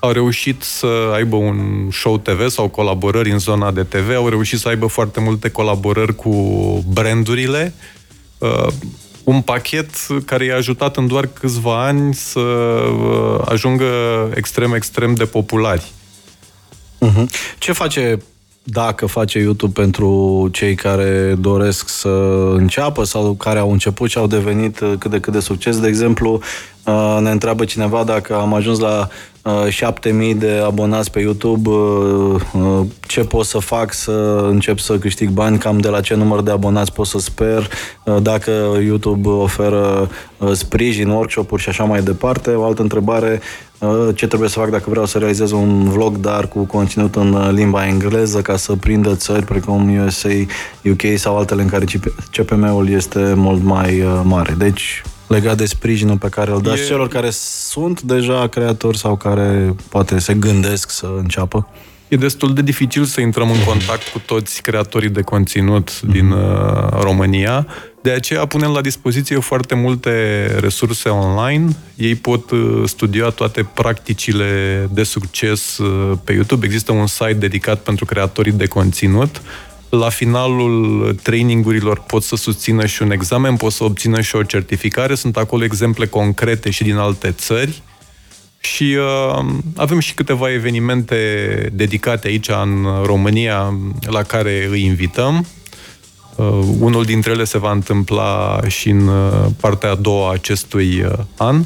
au reușit să aibă un show TV sau colaborări în zona de TV, au reușit să aibă foarte multe colaborări cu brandurile, uh, un pachet care i-a ajutat în doar câțiva ani să uh, ajungă extrem, extrem de populari. Uh-huh. Ce face dacă face YouTube pentru cei care doresc să înceapă sau care au început și au devenit uh, cât de cât de succes? De exemplu, uh, ne întreabă cineva dacă am ajuns la uh, 7000 de abonați pe YouTube, uh, uh, ce pot să fac să încep să câștig bani, cam de la ce număr de abonați pot să sper, uh, dacă YouTube oferă uh, sprijin, workshop-uri și așa mai departe. O altă întrebare, uh, ce trebuie să fac dacă vreau să realizez un vlog, dar cu conținut în uh, limba engleză, ca să prindă țări precum USA, UK sau altele în care CPM-ul este mult mai uh, mare. Deci, legat de sprijinul pe care îl dați E- celor care sunt deja creatori sau care poate se gândesc să înceapă. E destul de dificil să intrăm în contact cu toți creatorii de conținut din uh, România. De aceea punem la dispoziție foarte multe resurse online. Ei pot uh, studia toate practicile de succes uh, pe YouTube. Există un site dedicat pentru creatorii de conținut. La finalul trainingurilor pot să susțină și un examen, pot să obțină și o certificare. Sunt acolo exemple concrete și din alte țări. Și uh, avem și câteva evenimente dedicate aici în România la care îi invităm. Uh, unul dintre ele se va întâmpla și în uh, partea a doua acestui uh, an.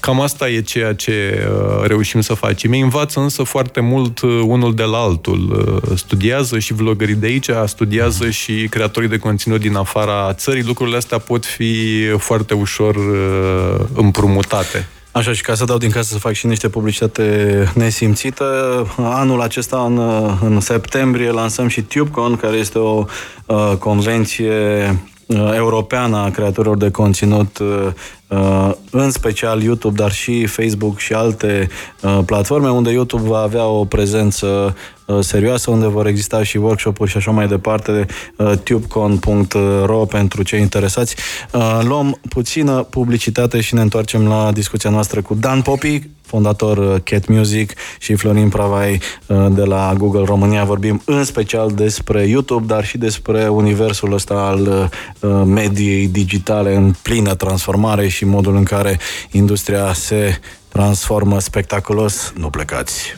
Cam asta e ceea ce uh, reușim să facem. Ei învață însă foarte mult uh, unul de la altul. Uh, studiază și vlogării de aici, studiază și creatorii de conținut din afara țării. Lucrurile astea pot fi foarte ușor uh, împrumutate. Așa și ca să dau din casă să fac și niște publicitate nesimțită, anul acesta, în, în septembrie, lansăm și TubeCon, care este o uh, convenție uh, europeană a creatorilor de conținut, uh, uh, în special YouTube, dar și Facebook și alte uh, platforme, unde YouTube va avea o prezență uh, serioasă, unde vor exista și workshop-uri și așa mai departe, uh, tubecon.ro pentru cei interesați. Uh, luăm puțină publicitate și ne întoarcem la discuția noastră cu Dan Popi, fondator uh, Cat Music și Florin Pravai uh, de la Google România. Vorbim în special despre YouTube, dar și despre universul ăsta al uh, mediei digitale în plină transformare și modul în care industria se transformă spectaculos. Nu plecați!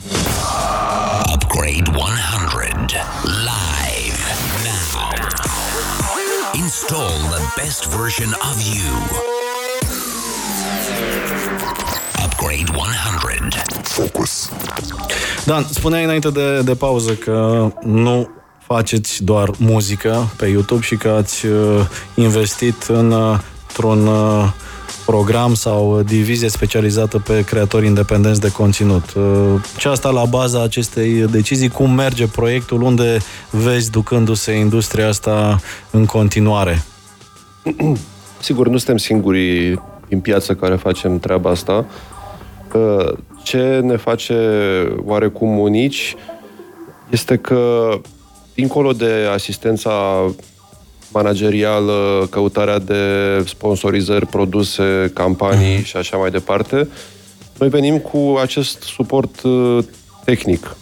Upgrade 100. Live. Now. Install the best version of you. Upgrade 100. Focus. Dan, spuneai înainte de, de pauză că nu faceți doar muzică pe YouTube și că ați uh, investit în, uh, într-un uh, program sau divizie specializată pe creatori independenți de conținut. Uh, Ce a stat la baza acestei decizii? Cum merge proiectul? Unde vezi ducându-se industria asta în continuare? Sigur, nu suntem singurii în piață care facem treaba asta. Uh, Ce ne face oarecum unici este că, dincolo de asistența managerială, căutarea de sponsorizări, produse, campanii și așa mai departe, noi venim cu acest suport uh, tehnic,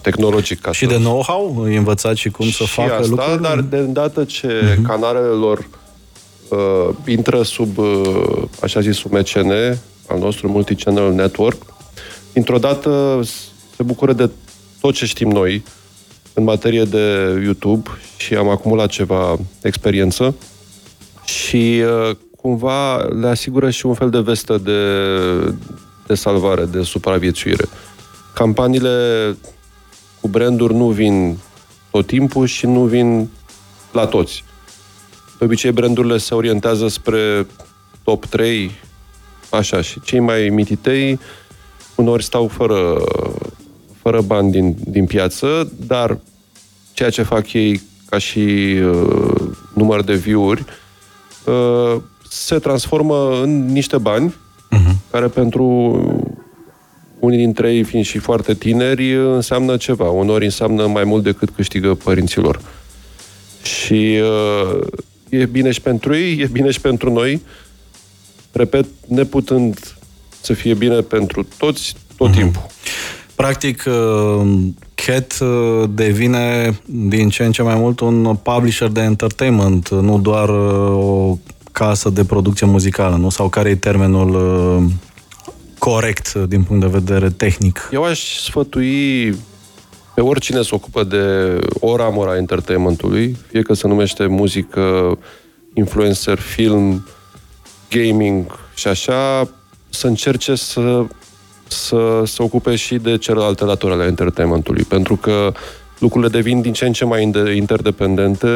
tehnologic. Ca Și să de know-how? Îi învățați și cum să și facă asta, lucruri? dar de îndată ce uh-huh. canalele lor uh, intră sub, uh, așa zis, sub MCN, al nostru Multichannel Network, dintr-o dată se bucură de tot ce știm noi în materie de YouTube și am acumulat ceva experiență și uh, cumva le asigură și un fel de vestă de, de salvare, de supraviețuire. Campaniile cu branduri nu vin tot timpul și nu vin la toți. De obicei, brandurile se orientează spre top 3, așa, și cei mai mititei uneori stau fără, fără bani din, din piață, dar ceea ce fac ei ca și uh, număr de view-uri uh, se transformă în niște bani uh-huh. care pentru unii dintre ei, fiind și foarte tineri, înseamnă ceva. Uneori înseamnă mai mult decât câștigă părinților. Și uh, e bine și pentru ei, e bine și pentru noi. Repet, neputând să fie bine pentru toți, tot timpul. Practic, uh, Cat uh, devine din ce în ce mai mult un publisher de entertainment, nu doar uh, o casă de producție muzicală, nu? Sau care e termenul uh, corect uh, din punct de vedere tehnic? Eu aș sfătui pe oricine se ocupă de o ramură a entertainmentului, fie că se numește muzică, influencer, film, gaming și așa, să încerce să, să se ocupe și de celelalte laturi ale entertainmentului, pentru că lucrurile devin din ce în ce mai inde- interdependente.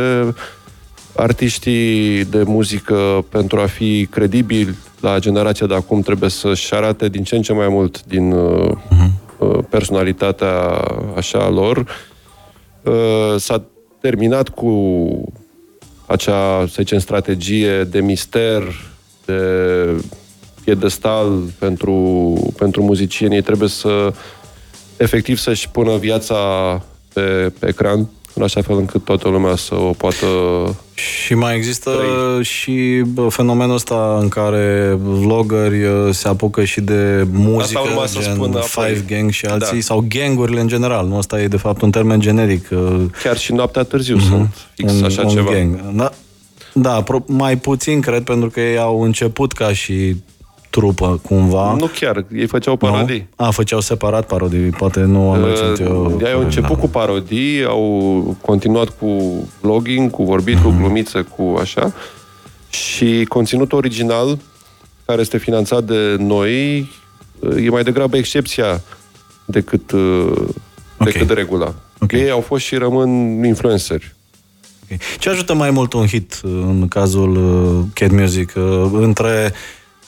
Artiștii de muzică, pentru a fi credibili la generația de acum, trebuie să-și arate din ce în ce mai mult din uh, uh, personalitatea așa a lor. Uh, s-a terminat cu acea, să zicem, strategie de mister, de piedestal pentru, pentru muzicieni. Ei trebuie să efectiv să-și pună viața pe, pe ecran, în așa fel încât toată lumea să o poată... Și mai există Trăi. și bă, fenomenul ăsta în care vloggeri uh, se apucă și de muzică, să gen spun Five apoi. Gang și alții, Da. sau gangurile în general. Nu, asta e de fapt un termen generic. uh, Chiar și noaptea târziu uh-huh. sunt fix un, așa un ceva. gang. Da, da pro- mai puțin cred, pentru că ei au început ca și trupă, cumva. Nu chiar, ei făceau parodii. Nu? A, făceau separat parodii, poate nu am reținut eu. Uh, Ei au început cu parodii, au continuat cu vlogging, cu vorbit, cu glumițe, cu așa. Și conținutul original, care este finanțat de noi, e mai degrabă excepția decât, uh, decât regula. Ok. Ei au fost și rămân influenceri. Ok. Ce ajută mai mult un hit uh, în cazul uh, Cat Music? Uh, între,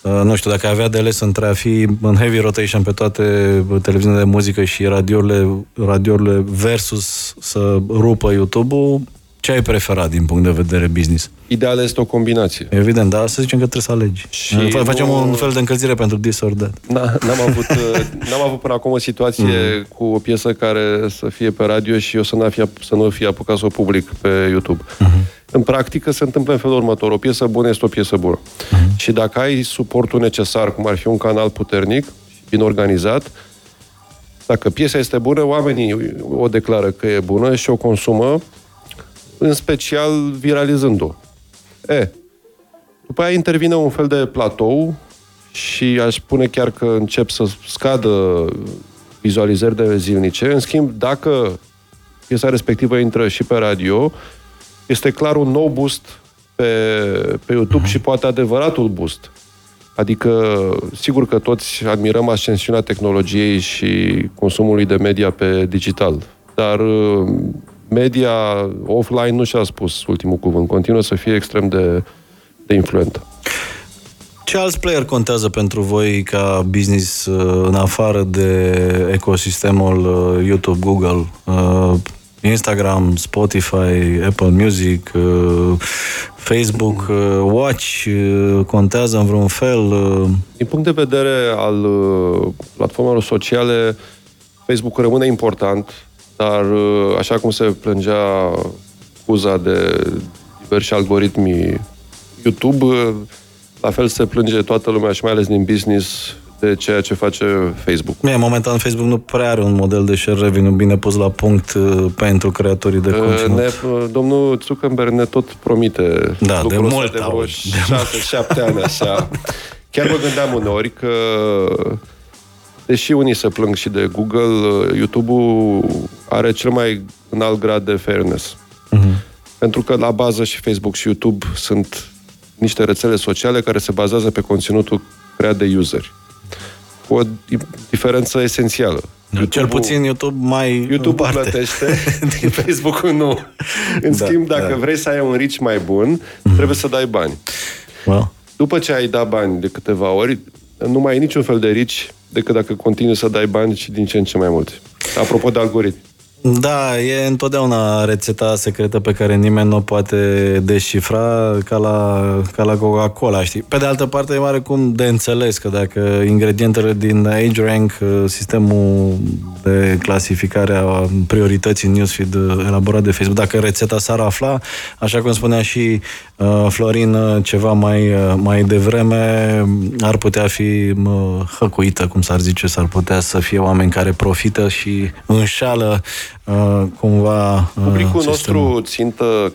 uh, nu știu, dacă ai avea de ales între a fi în heavy rotation pe toate uh, televiziunile de muzică și radiourile, radiourile versus să rupă YouTube-ul, ce ai preferat din punct de vedere business? Ideal este o combinație. Evident, dar să zicem că trebuie să alegi. Și Fa- Facem nu- un fel de încălzire pentru this or that. Na, n-am, avut, uh, n-am avut până acum o situație Mhm. cu o piesă care să fie pe radio și eu să, n-a fi, să nu fi apucat să o public pe YouTube. Mhm. În practică se întâmplă în felul următor. O piesă bună este o piesă bună. Mhm. Și dacă ai suportul necesar, cum ar fi un canal puternic și bine organizat, dacă piesa este bună, oamenii o declară că e bună și o consumă, în special viralizând-o. E, după aia intervine un fel de platou și aș spune chiar că încep să scadă vizualizări de zilnice. În schimb, dacă piesa respectivă intră și pe radio, este clar un nou boost pe, pe YouTube și poate adevăratul boost. Adică, sigur că toți admirăm ascensiunea tehnologiei și consumului de media pe digital, dar uh, media offline nu și-a spus ultimul cuvânt. Continuă să fie extrem de, de influentă. Ce alți player contează pentru voi ca business uh, în afară de ecosistemul uh, YouTube, Google, uh, Instagram, Spotify, Apple Music, uh, Facebook, uh, Watch uh, contează în vreun fel? uh, Din punct de vedere al uh, platformelor sociale, Facebook rămâne important, dar uh, așa cum se plângea scuza de diversi algoritmi YouTube, uh, la fel se plânge toată lumea și mai ales din business de ceea ce face Facebook. Mie, momentan Facebook nu prea are un model de share revenue bine pus la punct uh, pentru creatorii de Uh, conținut. Ne, domnul Zuckerberg ne tot promite Da, de lucrul ăsta mult de vreo aud, de 6-7 ani așa. Chiar mă gândeam uneori că deși unii se plâng și de Google, YouTube-ul are cel mai înalt grad de fairness. Mhm. Pentru că la bază și Facebook și YouTube sunt niște rețele sociale care se bazează pe conținutul creat de useri. Cu o di- diferență esențială. Cel YouTube-ul- puțin YouTube mai YouTube împarte. plătește, Facebook-ul nu. În Da, schimb, dacă da. vrei să ai un reach mai bun, trebuie să dai bani. Well. După ce ai dat bani de câteva ori, nu mai ai niciun fel de reach decât dacă continui să dai bani și din ce în ce mai mulți. Apropo de algoritmi. Da, e întotdeauna rețeta secretă pe care nimeni nu o poate descifra ca la, ca la Coca-Cola, știi? Pe de altă parte, e mare cum de înțeles că dacă ingredientele din AgeRank, sistemul de clasificare a priorității în newsfeed uh, elaborat de Facebook, dacă rețeta s-ar afla, așa cum spunea și uh, Florin uh, ceva mai, uh, mai devreme, ar putea fi uh, hăcuită, cum s-ar zice, s-ar putea să fie oameni care profită și înșală uh, cumva uh, Publicul sistemul. nostru țintă,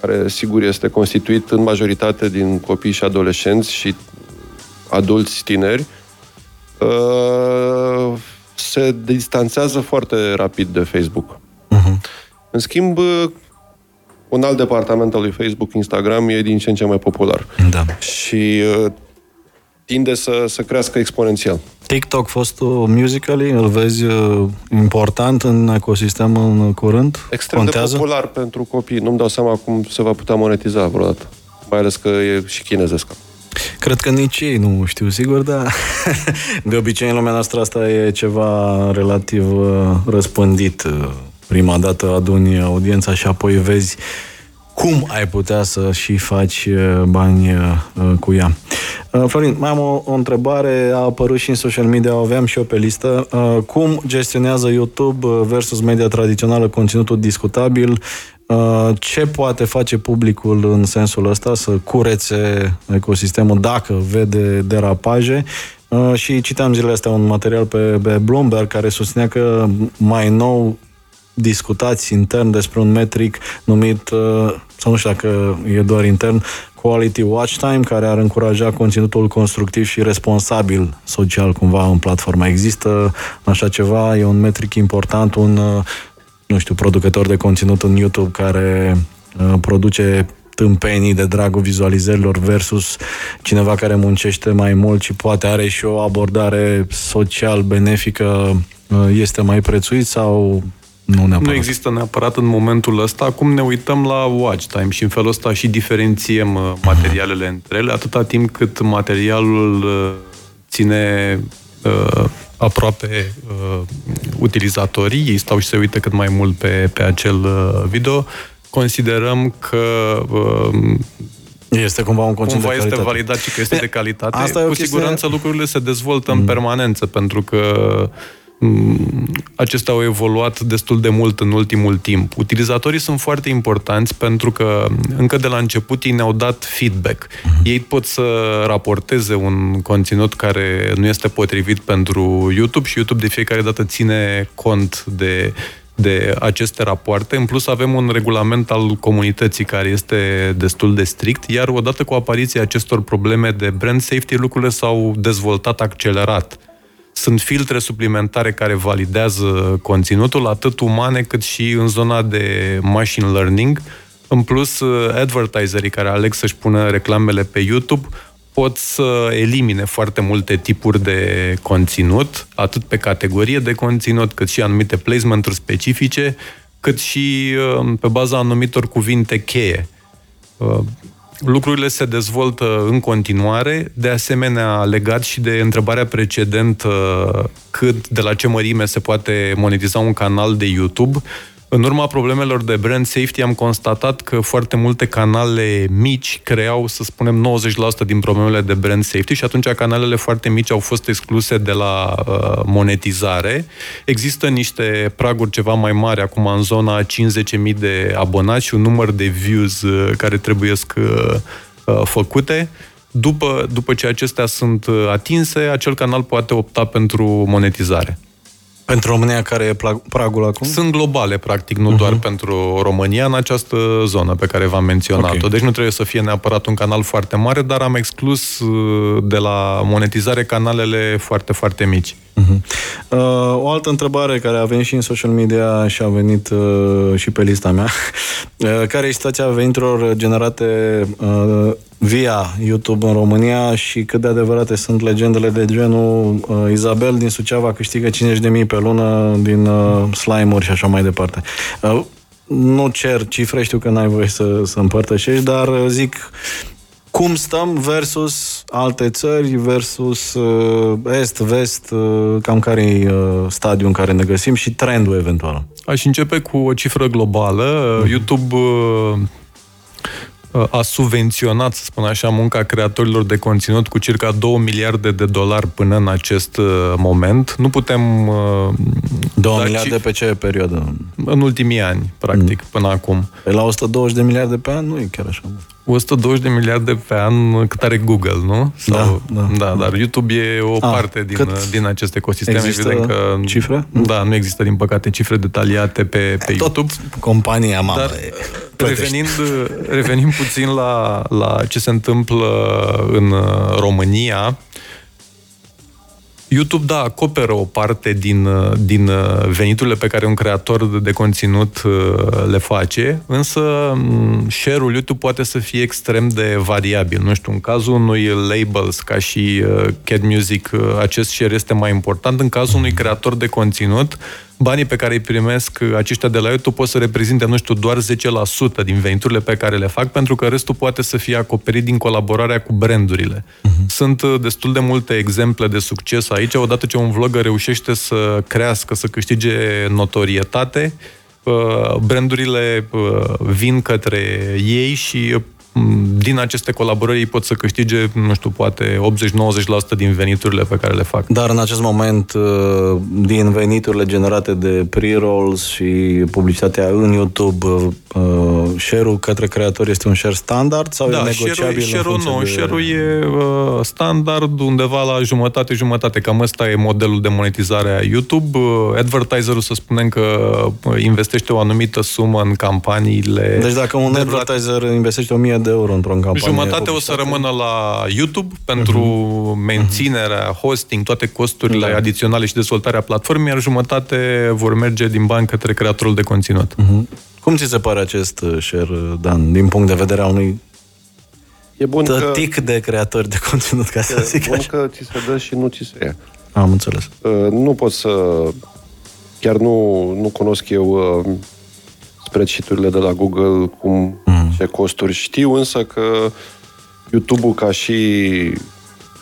care sigur este constituit în majoritate din copii și adolescenți și adulți tineri, uh, se distanțează foarte rapid de Facebook. Mhm. În schimb, uh, un alt departament al lui Facebook, Instagram, e din ce în ce mai popular. Da. Și uh, tinde să, să crească exponențial. TikTok fostul Musical.ly, îl vezi uh, important în ecosistem în curând? Extrem Contează? de popular pentru copii. Nu-mi dau seama cum se va putea monetiza vreodată. Mai ales că e și chinezesc. Cred că nici ei nu știu sigur, dar de obicei în lumea noastră asta e ceva relativ uh, răspândit. Uh, Prima dată aduni audiența și apoi vezi cum ai putea să și faci uh, bani uh, cu ea. Uh, Florin, mai am o, o întrebare, a apărut și în social media, o aveam și eu pe listă. Cum gestionează YouTube versus media tradițională conținutul discutabil? Ce poate face publicul în sensul ăsta să curețe ecosistemul dacă vede derapaje? Și citeam zilele astea un material pe, pe Bloomberg care susținea că mai nou discutați intern despre un metric numit, uh, sau nu știu dacă e doar intern, Quality Watch Time, care ar încuraja conținutul constructiv și responsabil social cumva în platforma. Există așa ceva, e un metric important, un, uh, nu știu, producător de conținut în YouTube care uh, produce tâmpenii de dragul vizualizărilor versus cineva care muncește mai mult și poate are și o abordare social benefică este mai prețuit sau nu, neapărat. nu există neapărat în momentul ăsta. Acum ne uităm la watch time și în felul ăsta și diferențiem uh, materialele între ele, atâta timp cât materialul uh, ține uh, aproape uh, utilizatorii, ei stau și se uită cât mai mult pe, pe acel uh, video, considerăm că uh, este cumva un conținut cumva de calitate. este validat și că este de calitate. Asta Cu chestie... siguranță lucrurile se dezvoltă mm. în permanență, pentru că Mm, acestea au evoluat destul de mult în ultimul timp. Utilizatorii sunt foarte importanți pentru că încă de la început ei ne-au dat feedback. Uh-huh. Ei pot să raporteze un conținut care nu este potrivit pentru YouTube și YouTube de fiecare dată ține cont de de aceste rapoarte. În plus avem un regulament al comunității care este destul de strict, iar odată cu apariția acestor probleme de brand safety, lucrurile s-au dezvoltat accelerat. Sunt filtre suplimentare care validează conținutul, atât umane cât și în zona de machine learning. În plus, advertiserii care aleg să-și pună reclamele pe YouTube pot să elimine foarte multe tipuri de conținut, atât pe categorie de conținut, cât și anumite placementuri specifice, cât și uh, pe baza anumitor cuvinte cheie. Uh, lucrurile se dezvoltă în continuare, de asemenea legat și de întrebarea precedentă cât, de la ce mărime se poate monetiza un canal de YouTube, în urma problemelor de brand safety am constatat că foarte multe canale mici creau, să spunem, 90% din problemele de brand safety și atunci canalele foarte mici au fost excluse de la uh, monetizare. Există niște praguri ceva mai mari acum în zona 50.000 de abonați și un număr de views uh, care trebuie uh, uh, făcute. După, după ce acestea sunt uh, atinse, acel canal poate opta pentru monetizare. Pentru România, care e pragul acum? Sunt globale, practic, nu uh-huh. doar pentru România, în această zonă pe care v-am menționat-o. Okay. Deci nu trebuie să fie neapărat un canal foarte mare, dar am exclus uh, de la monetizare canalele foarte, foarte mici. Uh-huh. Uh, o altă întrebare care a venit și în social media și a venit uh, și pe lista mea. Uh, care e situația veniturilor generate uh, via YouTube în România și cât de adevărate sunt legendele de genul uh, Izabel din Suceava câștigă 50.000 pe lună din uh, slime-uri și așa mai departe. Uh, nu cer cifre, știu că n-ai voie să, să împărtășești, dar uh, zic cum stăm versus alte țări, versus uh, est, vest, uh, cam care e uh, stadiul în care ne găsim și trendul eventual. Aș începe cu o cifră globală. Uh-huh. YouTube uh, a subvenționat, să spun așa, munca creatorilor de conținut cu circa 2 miliarde de dolari până în acest uh, moment. Nu putem... 2 da miliarde ci... pe ce perioadă? În ultimii ani, practic, mm. până acum. Pe la 120 de miliarde pe an nu e chiar așa mult. 120 de miliarde pe an cât are Google, nu? Sau, da, da, da, dar YouTube e o A, parte din, din acest ecosistem. Există Evident că, cifre? Da, nu există, din păcate, cifre detaliate pe, pe Tot YouTube. compania mamă dar, revenind, revenind puțin la, la ce se întâmplă în România, YouTube, da, acoperă o parte din, din veniturile pe care un creator de conținut uh, le face, însă mm, share-ul YouTube poate să fie extrem de variabil. Nu știu, în cazul unui labels ca și uh, Cat Music, uh, acest share este mai important. În cazul unui creator de conținut, banii pe care îi primesc aceștia de la YouTube pot să reprezinte, nu știu, doar 10% din veniturile pe care le fac, pentru că restul poate să fie acoperit din colaborarea cu brandurile. Uh-huh. Sunt uh, destul de multe exemple de succes aici. Odată ce un vlogger reușește să crească, să câștige notorietate, uh, brandurile uh, vin către ei și din aceste colaborări ei pot să câștige, nu știu, poate 80-90% din veniturile pe care le fac. Dar în acest moment, uh, din veniturile generate de pre-rolls și publicitatea în YouTube, uh, share-ul către creator este un share standard sau da, e negociabil? Share-ul, share nu, de... share-ul e uh, standard undeva la jumătate-jumătate. Cam ăsta e modelul de monetizare a YouTube. Advertiserul să spunem că investește o anumită sumă în campaniile... Deci dacă un advertiser investește 1000 de euro într-o campanie. Jumătate o să rămână la YouTube pentru uh-huh. menținerea, hosting, toate costurile da. adiționale și dezvoltarea platformei, iar jumătate vor merge din bani către creatorul de conținut. Uh-huh. Cum ți se pare acest uh, share, Dan, din punct de vedere a unui E bun tătic că, de creatori de conținut, ca să e zic bun așa. că ți se dă și nu ți se ia. Am înțeles. Uh, nu pot să... Chiar nu, nu cunosc eu uh, spreadsheet-urile de la Google, cum, mm. Ce costuri. Știu însă că YouTube-ul ca și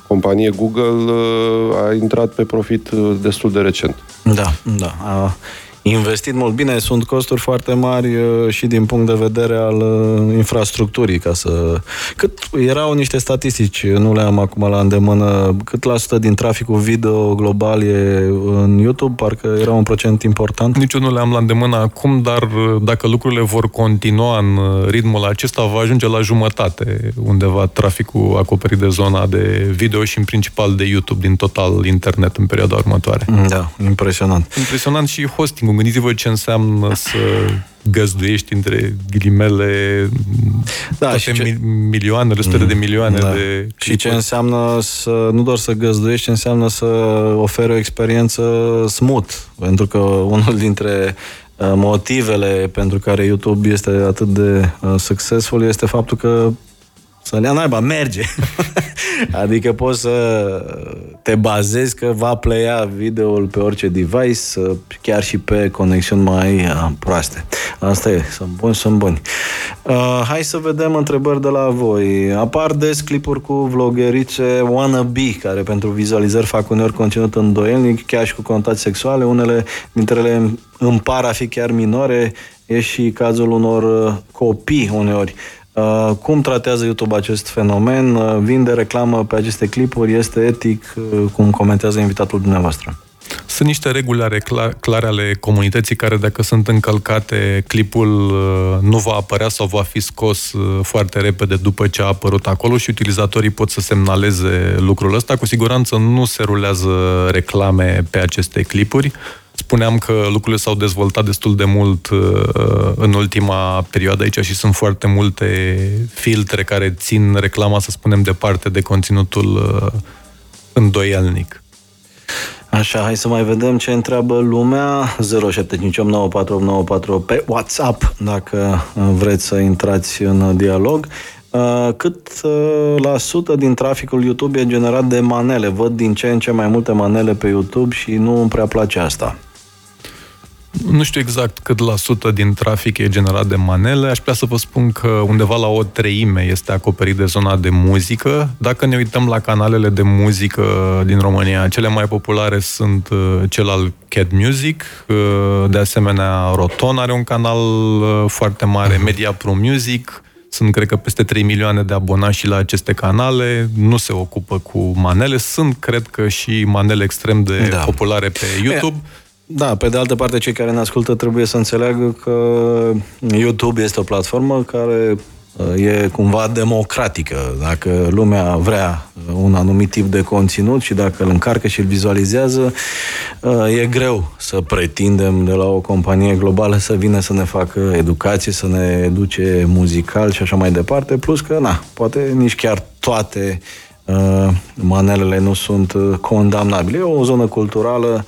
companie Google uh, a intrat pe profit uh, destul de recent. Da, da. A investit mult bine, sunt costuri foarte mari uh, și din punct de vedere al uh, infrastructurii, ca să... Cât erau niște statistici, nu le am acum la îndemână, cât la sută din traficul video global e în YouTube, parcă era un procent important? Nici eu nu le am la îndemână acum, dar uh, dacă lucrurile vor continua în ritmul acesta, va ajunge la jumătate undeva traficul acoperit de zona de video și în principal de YouTube din total internet în perioada următoare. Da, impresionant. Impresionant și hosting Gândiți-vă ce înseamnă să găzduiești între ghilimele da, toate și ce... milioane, sute de milioane da. de... Și ce înseamnă să, nu doar să găzduiești, ce înseamnă să oferi o experiență smooth. Pentru că unul dintre uh, motivele pentru care YouTube este atât de uh, succesful este faptul că să ne naiba, merge. adică poți să te bazezi că va playa videoul pe orice device, chiar și pe conexiuni mai uh, proaste. Asta e, sunt buni, sunt buni. Uh, hai să vedem întrebări de la voi. Apar des clipuri cu vloggerițe wannabe, care pentru vizualizări fac uneori conținut îndoielnic, chiar și cu contați sexuale. Unele dintre ele împar a fi chiar minore. E și cazul unor uh, copii uneori. Uh, cum tratează YouTube acest fenomen? Uh, vinde reclamă pe aceste clipuri? Este etic? Uh, cum comentează invitatul dumneavoastră? Sunt niște reguli ale clare ale comunității care dacă sunt încălcate, clipul nu va apărea sau va fi scos foarte repede după ce a apărut acolo și utilizatorii pot să semnaleze lucrul ăsta. Cu siguranță nu se rulează reclame pe aceste clipuri. Spuneam că lucrurile s-au dezvoltat destul de mult uh, în ultima perioadă aici și sunt foarte multe filtre care țin reclama, să spunem, departe de conținutul uh, îndoielnic. Așa, hai să mai vedem ce întreabă lumea. 07589489 pe WhatsApp, dacă vreți să intrați în dialog. Uh, cât la sută din traficul YouTube e generat de manele? Văd din ce în ce mai multe manele pe YouTube și nu îmi prea place asta. Nu știu exact cât la sută din trafic e generat de manele. Aș putea să vă spun că undeva la o treime este acoperit de zona de muzică. Dacă ne uităm la canalele de muzică din România, cele mai populare sunt uh, cel al Cat Music, uh, de asemenea Roton are un canal uh, foarte mare, mhm. Media Pro Music, sunt, cred că, peste 3 milioane de abonați și la aceste canale, nu se ocupă cu manele, sunt, cred că, și manele extrem de da. populare pe YouTube. E da, pe de altă parte, cei care ne ascultă trebuie să înțeleagă că YouTube este o platformă care uh, e cumva democratică. Dacă lumea vrea un anumit tip de conținut și dacă îl încarcă și îl vizualizează, uh, e greu să pretindem de la o companie globală să vină să ne facă educație, să ne educe muzical și așa mai departe, plus că, na, poate nici chiar toate uh, manelele nu sunt condamnabile. E o zonă culturală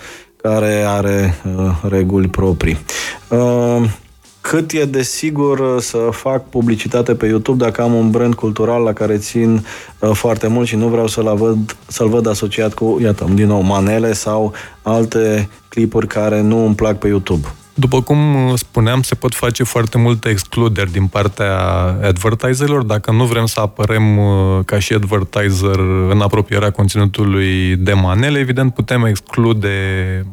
care are uh, reguli proprii. Uh, cât e de sigur uh, să fac publicitate pe YouTube dacă am un brand cultural la care țin uh, foarte mult și nu vreau să-l văd, să-l văd asociat cu, iată, din nou, manele sau alte clipuri care nu îmi plac pe YouTube? După cum uh, spuneam, se pot face foarte multe excluderi din partea advertiserilor. Dacă nu vrem să apărem uh, ca și advertiser în apropierea conținutului de manele, evident putem exclude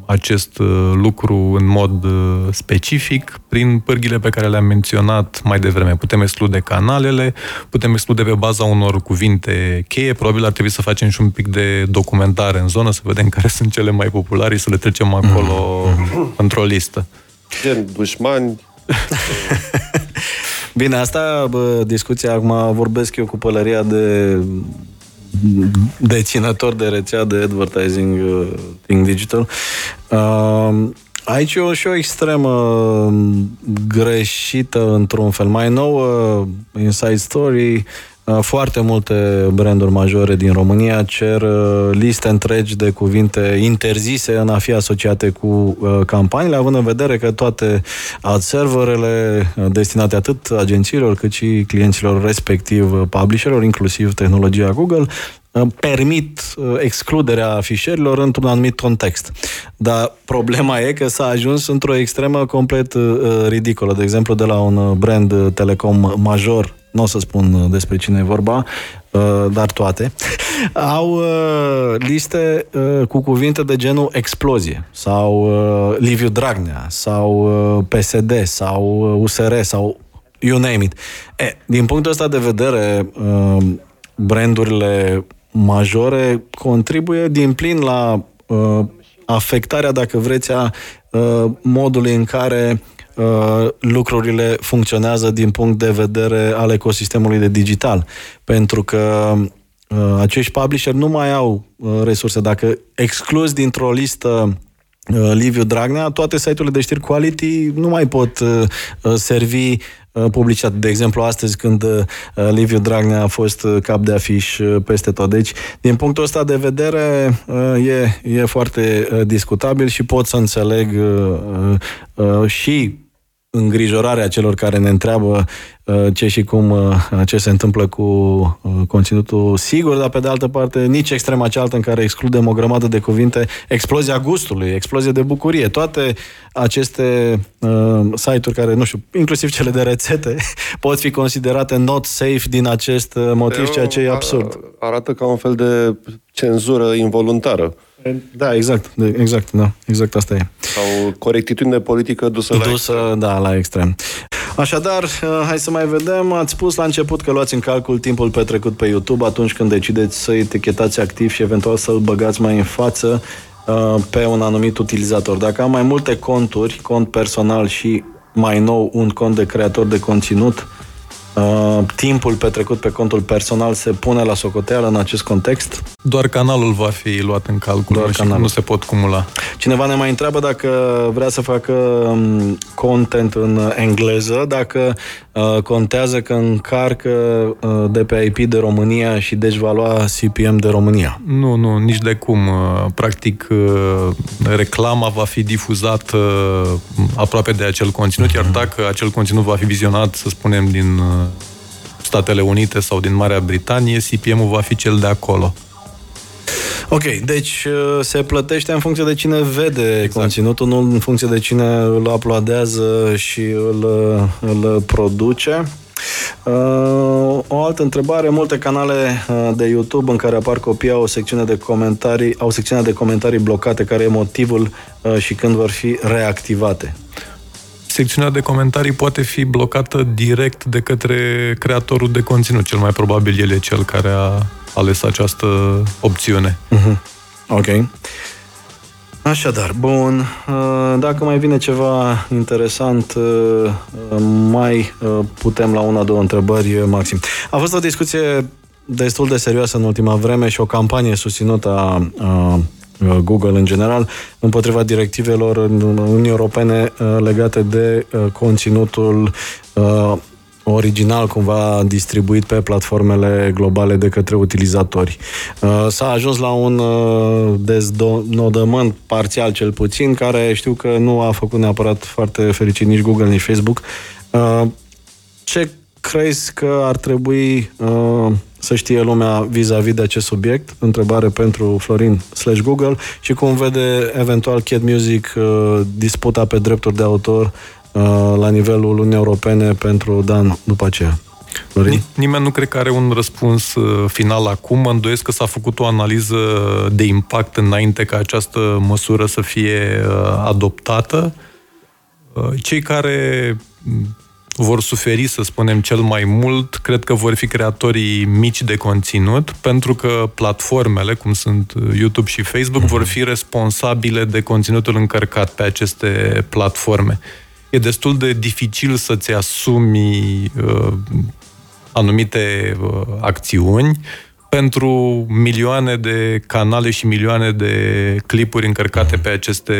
acest uh, lucru în mod specific prin pârghile pe care le-am menționat mai devreme. Putem exclude canalele, putem exclude pe baza unor cuvinte cheie. Probabil ar trebui să facem și un pic de documentare în zonă, să vedem care sunt cele mai populare și să le trecem acolo mm-hmm. într-o listă. Gen dușmani. Bine, asta, bă, discuția acum vorbesc eu cu pălăria de deținător de rețea de advertising uh, Think Digital. Uh, aici e o, și o extremă greșită într-un fel. Mai nou, uh, Inside Story Uh, foarte multe branduri majore din România cer uh, liste întregi de cuvinte interzise în a fi asociate cu uh, campaniile, având în vedere că toate ad serverele destinate atât agențiilor cât și clienților respectiv publisherilor, inclusiv tehnologia Google, permit excluderea fișierilor într-un anumit context. Dar problema e că s-a ajuns într-o extremă complet ridicolă. De exemplu, de la un brand telecom major nu o să spun uh, despre cine e vorba, uh, dar toate, au uh, liste cu cuvinte de genul explozie sau Liviu Dragnea sau PSD sau USR sau you name it. E, din punctul ăsta de vedere, brandurile majore contribuie din plin la afectarea, dacă vreți, a modului în care Uh, lucrurile funcționează din punct de vedere al ecosistemului de digital. Pentru că uh, acești publisher nu mai au uh, resurse. Dacă exclus dintr-o listă Liviu Dragnea, toate site-urile de știri quality nu mai pot servi publicitate. De exemplu, astăzi când Liviu Dragnea a fost cap de afiș peste tot. Deci, din punctul ăsta de vedere, e, e foarte discutabil și pot să înțeleg și îngrijorarea celor care ne întreabă uh, ce și cum, uh, ce se întâmplă cu uh, conținutul sigur, dar pe de altă parte nici extrema cealaltă în care excludem o grămadă de cuvinte, explozia gustului, explozie de bucurie, toate aceste uh, site-uri care, nu știu, inclusiv cele de rețete, pot fi considerate not safe din acest motiv, ceea ce e absurd. Arată ca un fel de cenzură involuntară. Da, exact, exact, da, exact asta e. Sau corectitudine politică dusă, dusă la extrem. da, la extrem. Așadar, uh, hai să mai vedem. Ați spus la început că luați în calcul timpul petrecut pe YouTube atunci când decideți să etichetați activ și eventual să-l băgați mai în față uh, pe un anumit utilizator. Dacă am mai multe conturi, cont personal și mai nou un cont de creator de conținut, Uh, timpul petrecut pe contul personal se pune la socoteală în acest context? Doar canalul va fi luat în calcul Doar canalul. nu se pot cumula. Cineva ne mai întreabă dacă vrea să facă um, content în engleză, dacă uh, contează că încarcă uh, de pe IP de România și deci va lua CPM de România. Nu, nu, nici de cum. Uh, practic, uh, reclama va fi difuzată uh, aproape de acel conținut, iar mhm. dacă acel conținut va fi vizionat, să spunem, din Statele Unite sau din Marea Britanie, CPM-ul va fi cel de acolo. Ok, deci uh, se plătește în funcție de cine vede exact. conținutul, nu în funcție de cine îl apladează și îl, îl produce. Uh, o altă întrebare, multe canale uh, de YouTube în care apar copii au o secțiune de comentarii, au secțiunea de comentarii blocate, care e motivul uh, și când vor fi reactivate secțiunea de comentarii poate fi blocată direct de către creatorul de conținut. Cel mai probabil el e cel care a ales această opțiune. Uh-huh. Ok. Așadar, bun. Uh, dacă mai vine ceva interesant, uh, mai uh, putem la una, două întrebări maxim. A fost o discuție destul de serioasă în ultima vreme și o campanie susținută a, a Uh, Google în general, împotriva directivelor Uniunii Europene uh, legate de uh, conținutul original cumva distribuit pe platformele globale de către utilizatori. S-a ajuns la un deznodământ parțial cel puțin, care știu că nu a făcut neapărat foarte fericit nici Google, nici Facebook. Ce crezi că ar trebui uh, să știe lumea vis-a-vis de acest subiect? Întrebare pentru Florin slash Google și cum vede eventual Cat Music uh, disputa pe drepturi de autor uh, la nivelul Uniunii Europene pentru Dan după aceea. Florin? Nimeni nu cred că are un răspuns uh, final acum. Mă îndoiesc că s-a făcut o analiză de impact înainte ca această măsură să fie uh, adoptată. Uh, cei care vor suferi, să spunem, cel mai mult, cred că vor fi creatorii mici de conținut, pentru că platformele, cum sunt YouTube și Facebook, vor fi responsabile de conținutul încărcat pe aceste platforme. E destul de dificil să-ți asumi uh, anumite uh, acțiuni pentru milioane de canale și milioane de clipuri încărcate pe aceste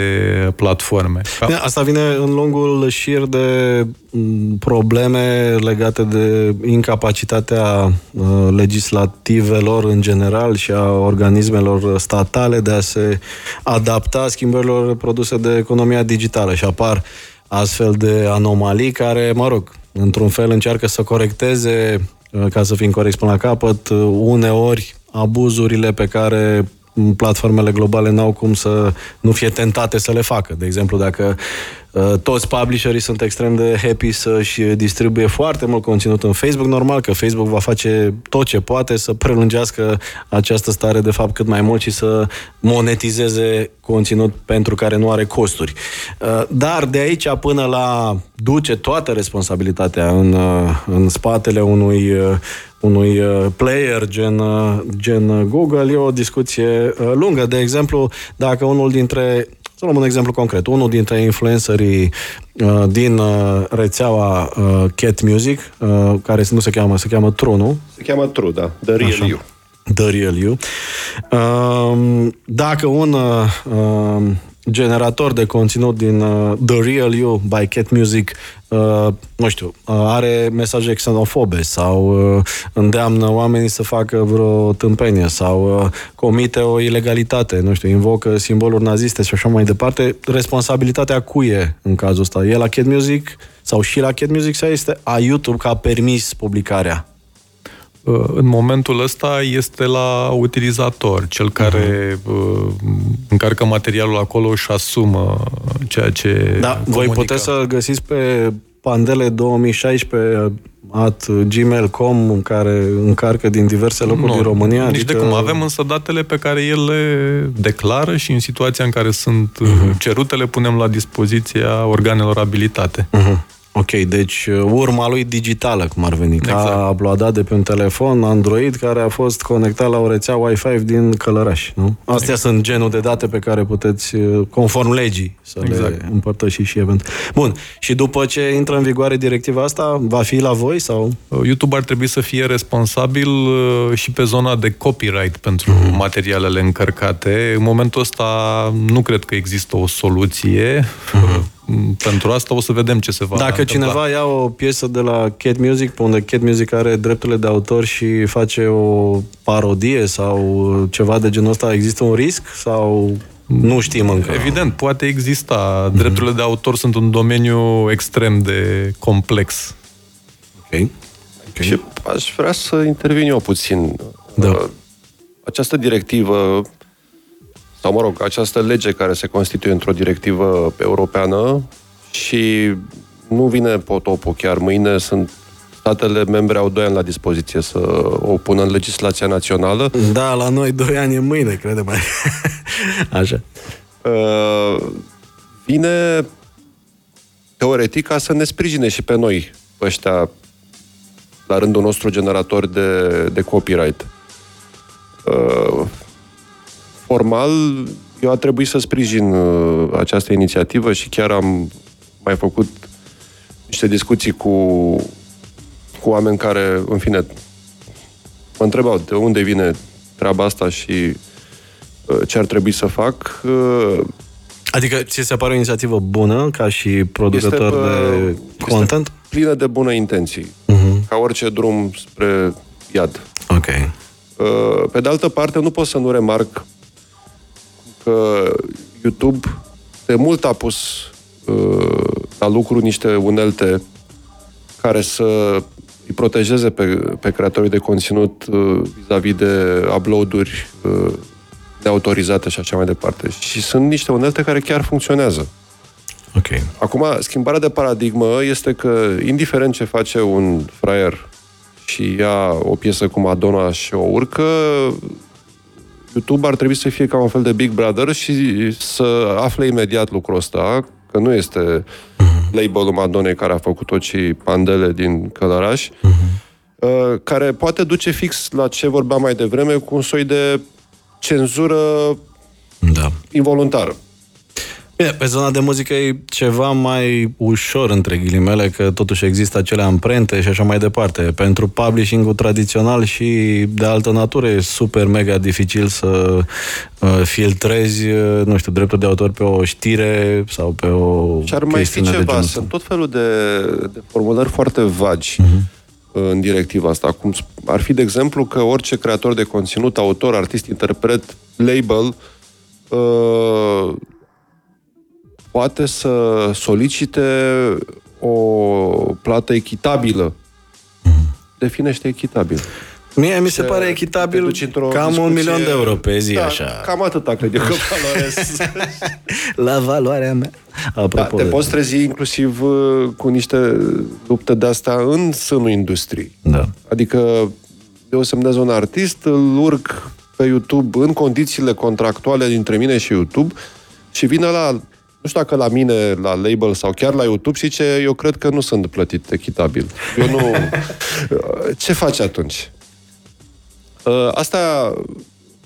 platforme. Bine, asta vine în lungul șir de mm, probleme legate de incapacitatea uh, legislativelor în general și a organismelor statale de a se adapta schimbărilor produse de economia digitală și apar astfel de anomalii care, mă rog, într-un fel încearcă să corecteze Uh, ca să fim corecți până la capăt, uh, uneori abuzurile pe care platformele globale n-au cum să nu fie tentate să le facă. De exemplu, dacă uh, toți publisherii sunt extrem de happy să-și distribuie foarte mult conținut în Facebook, normal că Facebook va face tot ce poate să prelungească această stare de fapt cât mai mult și să monetizeze conținut pentru care nu are costuri. Uh, dar de aici până la duce toată responsabilitatea în, uh, în spatele unui uh, unui uh, player gen, uh, gen Google, e o discuție uh, lungă. De exemplu, dacă unul dintre să luăm un exemplu concret. Unul dintre influencerii uh, din uh, rețeaua uh, Cat Music, uh, care nu se cheamă, se cheamă True, nu? Se cheamă True, da. The Real Așa. You. The Real You. Uh, dacă un uh, generator de conținut din uh, The Real You by Cat Music, uh, nu știu, uh, are mesaje xenofobe sau uh, îndeamnă oamenii să facă vreo tâmpenie sau uh, comite o ilegalitate, nu știu, invocă simboluri naziste și așa mai departe, responsabilitatea cui e în cazul ăsta? E la Cat Music sau și la Cat Music sau este a YouTube că a permis publicarea? Uh, în momentul ăsta este la utilizator, cel care uh-huh. încarcă materialul acolo și asumă ceea ce Da, comunică. voi puteți să găsiți pe pandele 2016 at gmail.com în care încarcă din diverse locuri nu, din România. Nici adică... de cum. Avem însă datele pe care el le declară și în situația în care sunt uh-huh. cerute le punem la dispoziția organelor abilitate. Uh-huh. Ok, deci uh, urma lui digitală, cum ar veni, exact. ca uploadat de pe un telefon Android care a fost conectat la o rețea Wi-Fi din Călăraș, nu? Astea exact. sunt genul de date pe care puteți, uh, conform legii, să exact. le împărtăși și event. Bun, și după ce intră în vigoare directiva asta, va fi la voi sau? Uh, YouTube ar trebui să fie responsabil și pe zona de copyright pentru mm-hmm. materialele încărcate. În momentul ăsta nu cred că există o soluție. Mm-hmm pentru asta o să vedem ce se va Dacă întâmpla. cineva ia o piesă de la Cat Music, pe unde Cat Music are drepturile de autor și face o parodie sau ceva de genul ăsta, există un risc sau nu știm încă? Evident, poate exista. Mhm. Drepturile mm-hmm. de autor sunt un domeniu extrem de complex. Ok. okay. Și aș vrea să intervin eu puțin. Da. Uh, această directivă sau mă rog, această lege care se constituie într-o directivă europeană și nu vine potopul chiar mâine, sunt statele membre au doi ani la dispoziție să o pună în legislația națională. Da, la noi doi ani e mâine, crede mai. Așa. Uh, vine teoretic ca să ne sprijine și pe noi, ăștia, la rândul nostru generator de, de copyright. Uh, formal, eu a trebuit să sprijin uh, această inițiativă și chiar am mai făcut niște discuții cu, cu oameni care, în fine, mă întrebau de unde vine treaba asta și uh, ce ar trebui să fac. Uh, adică ți se pare o inițiativă bună ca și producător este, de content? Este plină de bună intenții. Uh-huh. Ca orice drum spre iad. Ok. Pe de altă parte, nu pot să nu remarc că YouTube de mult a pus uh, la lucru niște unelte care să îi protejeze pe, pe creatorii de conținut uh, vis-a-vis de upload-uri uh, neautorizate și așa mai departe. Și sunt niște unelte care chiar funcționează. Ok. Acum, schimbarea de paradigmă este că, indiferent ce face un fraier și ia o piesă cum Madonna și o urcă, YouTube ar trebui să fie ca un fel de Big Brother și să afle imediat lucrul ăsta, că nu este labelul Madonna care a făcut tot și pandele din Călăraș, uh, care poate duce fix la ce vorbeam mai devreme, cu un soi de cenzură Da. involuntară. Bine, pe zona de muzică e ceva mai ușor, între ghilimele, că totuși există acele amprente și așa mai departe. Pentru publishing-ul tradițional și de altă natură e super mega dificil să uh, filtrezi, uh, nu știu, dreptul de autor pe o știre sau pe o Și ar mai fi chestiune de ceva, genul ăsta. sunt tot felul de, de formulări foarte vagi uh-huh. în directiva asta. Cum sp- ar fi, de exemplu, că orice creator de conținut, autor, artist, interpret, label, uh, poate să solicite o plată echitabilă. Definește echitabil. Mie mi se Te- pare te echitabil duci într-o cam discuție- un milion de euro pe zi, da, așa. Cam atâta, cred eu că valorez. La valoarea mea. Da, Apropo te de... poți trezi inclusiv uh, cu niște lupte de-astea în sânul industriei. Da. Adică eu semnez un artist, îl urc pe YouTube în condițiile contractuale dintre mine și YouTube și vine la, nu știu dacă la mine, la label sau chiar la YouTube și ce eu cred că nu sunt plătit echitabil. Eu nu... Ce faci atunci? Uh, Asta,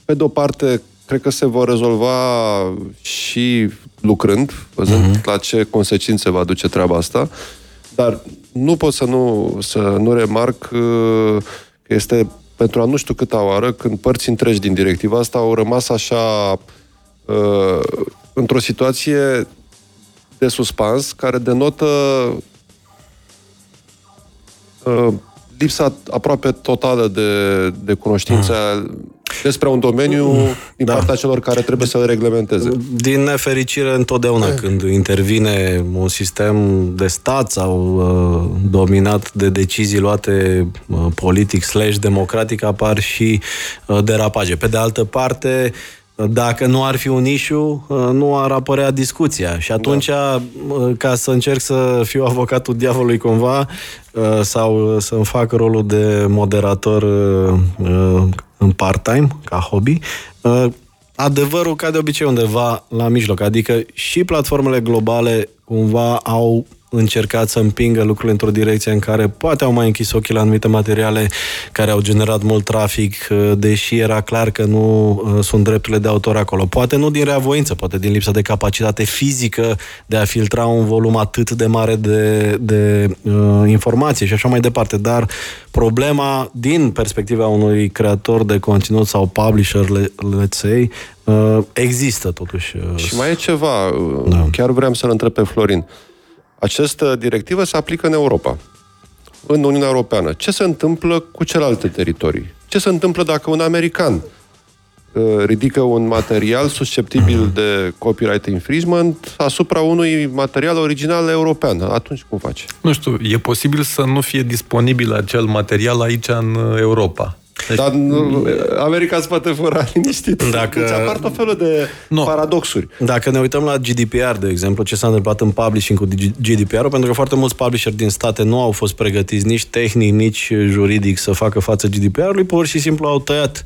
pe de-o parte, cred că se vor rezolva și lucrând, văzând uh-huh. la ce consecințe va duce treaba asta, dar nu pot să nu, să nu remarc uh, că este pentru a nu știu câta oară, când părți întregi din directiva asta au rămas așa uh, într-o situație de suspans care denotă uh, lipsa aproape totală de, de cunoștință despre un domeniu din Da. partea celor care trebuie să le reglementeze. Din nefericire, întotdeauna când intervine un sistem de stat sau uh, dominat de decizii luate uh, politic slash democratic, apar și uh, derapaje. Pe de altă parte, uh, dacă nu ar fi un issue, uh, nu ar apărea discuția. Și atunci, uh, ca să încerc să fiu avocatul diavolului cumva, uh, sau să-mi fac rolul de moderator uh, uh, în part-time, ca hobby, uh, adevărul, ca de obicei, undeva la mijloc. Adică și platformele globale cumva au încercat să împingă lucrurile într-o direcție în care poate au mai închis ochii la anumite materiale care au generat mult trafic, uh, deși era clar că nu uh, sunt drepturile de autor acolo. Poate nu din reavoință, poate din lipsa de capacitate fizică de a filtra un volum atât de mare de, de uh, informație și așa mai departe. Dar problema, din perspectiva unui creator de conținut sau publisher, le, let's say, uh, există totuși. Uh, Și mai e ceva, Da. chiar vreau să-l întreb pe Florin. Această directivă se aplică în Europa, în Uniunea Europeană. Ce se întâmplă cu celelalte teritorii? Ce se întâmplă dacă un american uh, ridică un material susceptibil de copyright infringement asupra unui material original european? Atunci cum faci? Nu știu, e posibil să nu fie disponibil acel material aici în uh, Europa. Deci, Dar nu, America îți poate fura liniștit. Dacă- Deci apar tot felul de Nu. paradoxuri. Dacă ne uităm la GDPR, de exemplu, ce s-a întâmplat în publishing cu GDPR, pentru că foarte mulți publisheri din state nu au fost pregătiți nici tehnic, nici juridic să facă față GDPR-ului, pur și simplu au tăiat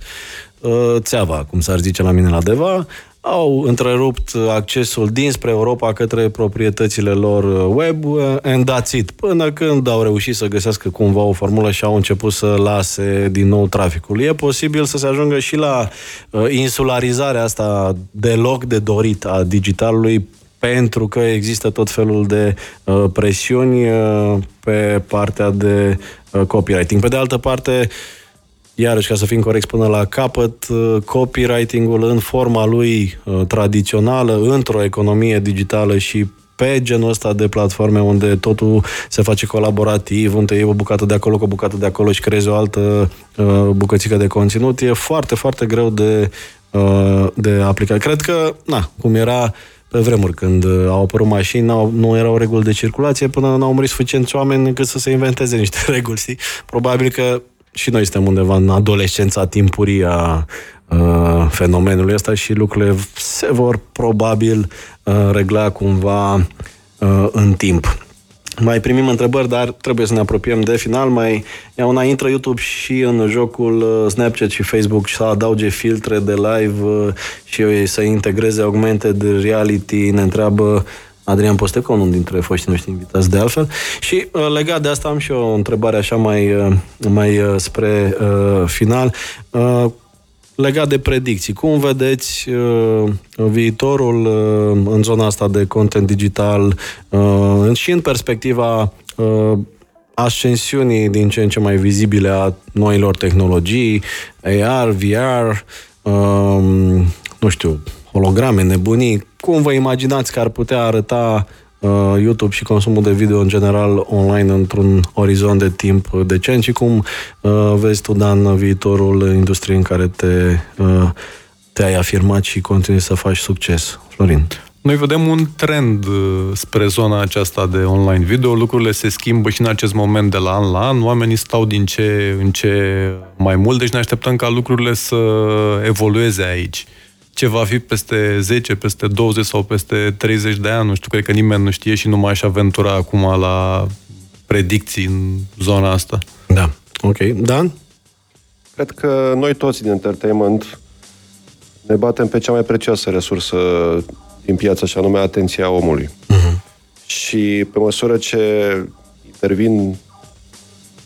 uh, țeava, cum s-ar zice la mine la Deva, au întrerupt accesul dinspre Europa către proprietățile lor uh, web uh, and that's it. Până când au reușit să găsească cumva o formulă și au început să lase din nou traficul. E posibil să se ajungă și la uh, insularizarea asta deloc de dorit a digitalului pentru că există tot felul de uh, presiuni uh, pe partea de uh, copywriting. Pe de altă parte, iarăși, ca să fim corecți până la capăt, uh, copywriting-ul în forma lui uh, tradițională, într-o economie digitală și pe genul ăsta de platforme unde totul se face colaborativ, unde e o bucată de acolo cu o bucată de acolo și creezi o altă uh, bucățică de conținut, e foarte, foarte greu de, uh, de aplicat. Cred că, na, cum era pe vremuri, când uh, au apărut mașini, n-au, nu erau reguli de circulație până n-au murit suficienți oameni încât să se inventeze niște reguli, știi? Probabil că și noi suntem undeva în adolescența timpurie a uh, fenomenului ăsta și lucrurile se vor probabil uh, regla cumva uh, în timp. Mai primim întrebări, dar trebuie să ne apropiem de final. Mai ia una intră YouTube și în jocul uh, Snapchat și Facebook și să adauge filtre de live uh, și să integreze augmented reality, ne întreabă Adrian Postecă, unul dintre foștii noștri invitați de altfel. Și uh, legat de asta am și eu o întrebare așa mai, mai spre uh, final. Uh, legat de predicții, cum vedeți uh, viitorul uh, în zona asta de content digital uh, și în perspectiva uh, ascensiunii din ce în ce mai vizibile a noilor tehnologii, AR, VR, uh, nu știu, holograme, nebunii. Cum vă imaginați că ar putea arăta uh, YouTube și consumul de video în general online într-un orizont de timp decent și cum uh, vezi tu, Dan, viitorul industriei în care te, uh, te-ai afirmat și continui să faci succes? Florin. Noi vedem un trend uh, spre zona aceasta de online video. Lucrurile se schimbă și în acest moment de la an la an. Oamenii stau din ce în ce mai mult, deci ne așteptăm ca lucrurile să evolueze aici ce va fi peste 10, peste 20 sau peste 30 de ani, nu știu, cred că nimeni nu știe și nu m-aș aventura acum la predicții în zona asta. Da, ok. Dan? Cred că noi toți din entertainment ne batem pe cea mai prețioasă resursă din piață, și anume atenția omului. Uh-huh. Și pe măsură ce intervin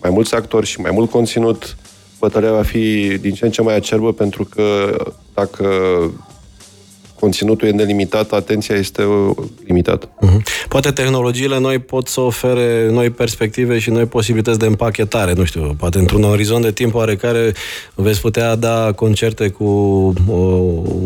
mai mulți actori și mai mult conținut, bătălia va fi din ce în ce mai acerbă pentru că dacă conținutul e nelimitat, atenția este limitată. Uh-huh. Poate tehnologiile noi pot să ofere noi perspective și noi posibilități de împachetare, nu știu, poate într-un orizont de timp oarecare veți putea da concerte cu uh,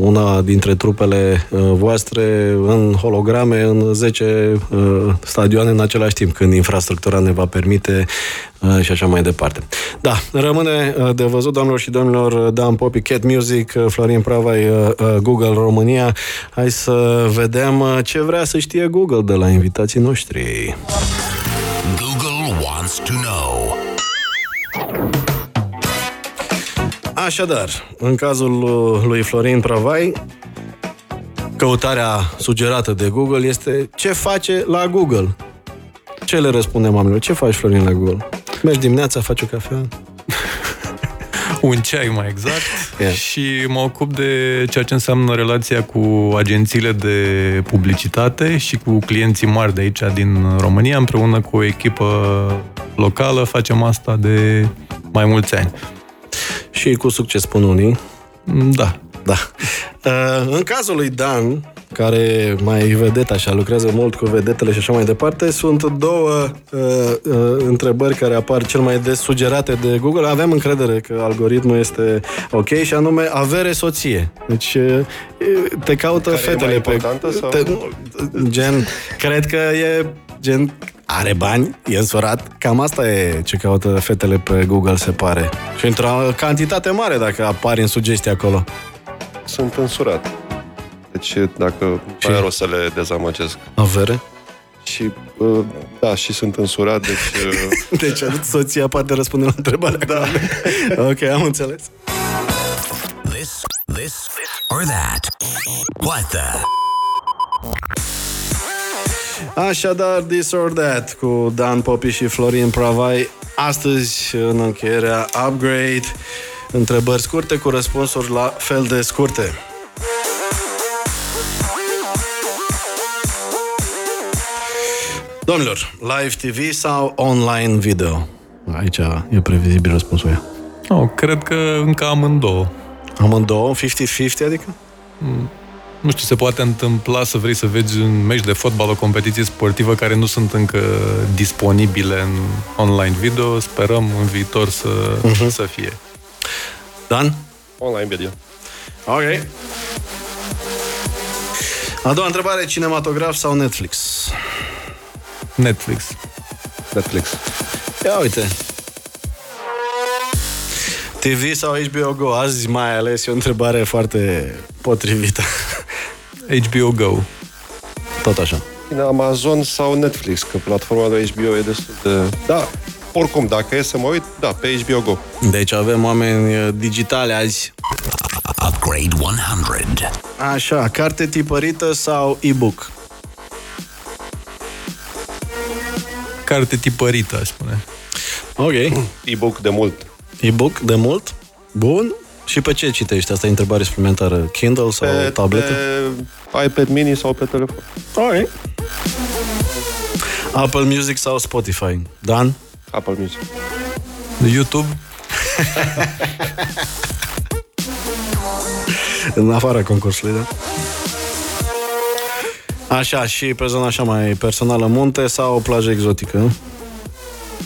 una dintre trupele uh, voastre în holograme în 10 uh, stadioane în același timp, când infrastructura ne va permite uh, și așa mai departe. Da, rămâne uh, de văzut, doamnelor și domnilor, Dan Popi, Cat Music, uh, Florin Pravai, uh, uh, Google România, Hai să vedem uh, ce vrea să știe Google de la invitații noștri. Google wants to know. Așadar, în cazul uh, lui Florin Pravai, căutarea sugerată de Google este ce face la Google. Ce le răspundem oamenilor? Ce faci, Florin, la Google? Mergi dimineața, faci o cafea? un ceai mai exact yeah. și mă ocup de ceea ce înseamnă relația cu agențiile de publicitate și cu clienții mari de aici din România, împreună cu o echipă locală, facem asta de mai mulți ani. Și cu succes, spun unii. Da. Da. Uh, în cazul lui Dan, care mai vedet așa, lucrează mult cu vedetele și așa mai departe, sunt două uh, uh, întrebări care apar cel mai des sugerate de Google. Avem încredere că algoritmul este ok și anume avere soție. Deci uh, te caută care fetele pe... Sau? Te, gen, cred că e gen are bani, e însurat. Cam asta e ce caută fetele pe Google, se pare. Și într-o cantitate mare dacă apare în sugestii acolo. Sunt însurat. Deci, dacă Ce? mai rost să le dezamăgesc. Avere? Și, uh, da, și sunt însurat, deci... Uh... deci, soția poate răspunde la întrebarea. Da. ok, am înțeles. This, this, or that. What the... Așadar, This or That cu Dan Popi și Florin Pravai. Astăzi, în încheierea Upgrade, întrebări scurte cu răspunsuri la fel de scurte. Domnilor, live TV sau online video? Aici e previzibil răspunsul ea. Oh, cred că încă amândouă. Amândouă? 50-50 adică? Mm. Nu știu, se poate întâmpla să vrei să vezi un meci de fotbal, o competiție sportivă care nu sunt încă disponibile în online video. Sperăm în viitor să, uh-huh. să fie. Dan? Online video. Ok. A doua întrebare, cinematograf sau Netflix? Netflix. Netflix. Ia uite. TV sau HBO Go? Azi mai ales e o întrebare foarte potrivită. HBO Go. tot așa. În Amazon sau Netflix, că platforma de HBO e destul de... Da, oricum, dacă e să mă uit, da, pe HBO Go. Deci avem oameni uh, digitale azi. Upgrade 100. Așa, carte tipărită sau e-book? Carte tipărită, aș spune. Ok. E-book de mult. E-book de mult? Bun. Și pe ce citești? Asta e întrebare suplimentară. Kindle sau Pe, tabletă? pe iPad mini sau pe telefon. Ok. Apple Music sau Spotify? Dan? Apple Music. YouTube, În afara concursului, da? Așa, și pe zona așa mai personală, munte sau plajă exotică?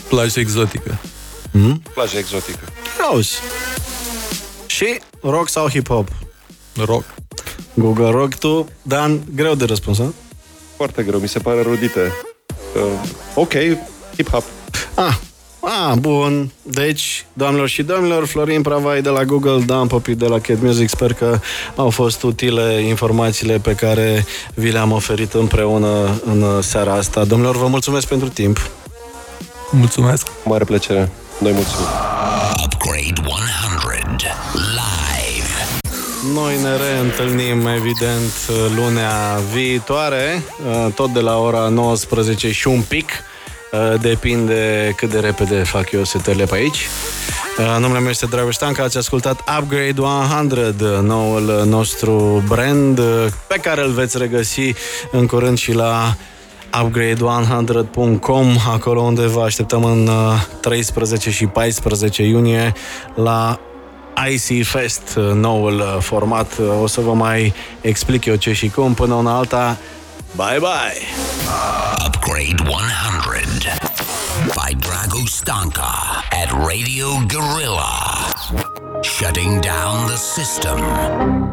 plajă exotică. Plajă exotică. Auzi. Și rock sau hip-hop? Rock. Google Rock tu, Dan, greu de răspuns, ha? Foarte greu, mi se pare rudite. Uh, ok, hip-hop. Ah, ah, bun. Deci, doamnelor și domnilor, Florin Pravai de la Google, Dan Popi de la Cat Music, sper că au fost utile informațiile pe care vi le-am oferit împreună în seara asta. Domnilor, vă mulțumesc pentru timp. Mulțumesc. Cu mare plăcere. Noi mulțumim. Upgrade 100. Live. Noi ne reîntâlnim, evident, lunea viitoare, tot de la ora 19 și un pic. Depinde cât de repede fac eu setele pe aici. Numele meu este Dragoș Stanca, ați ascultat Upgrade 100, noul nostru brand pe care îl veți regăsi în curând și la upgrade100.com, acolo unde vă așteptăm în uh, 13 și 14 iunie la IC Fest, uh, noul uh, format. Uh, O să vă mai explic eu ce și cum. Până una alta, bye bye! Upgrade 100. By Drago Stanka at Radio Gorilla. Shutting down the system.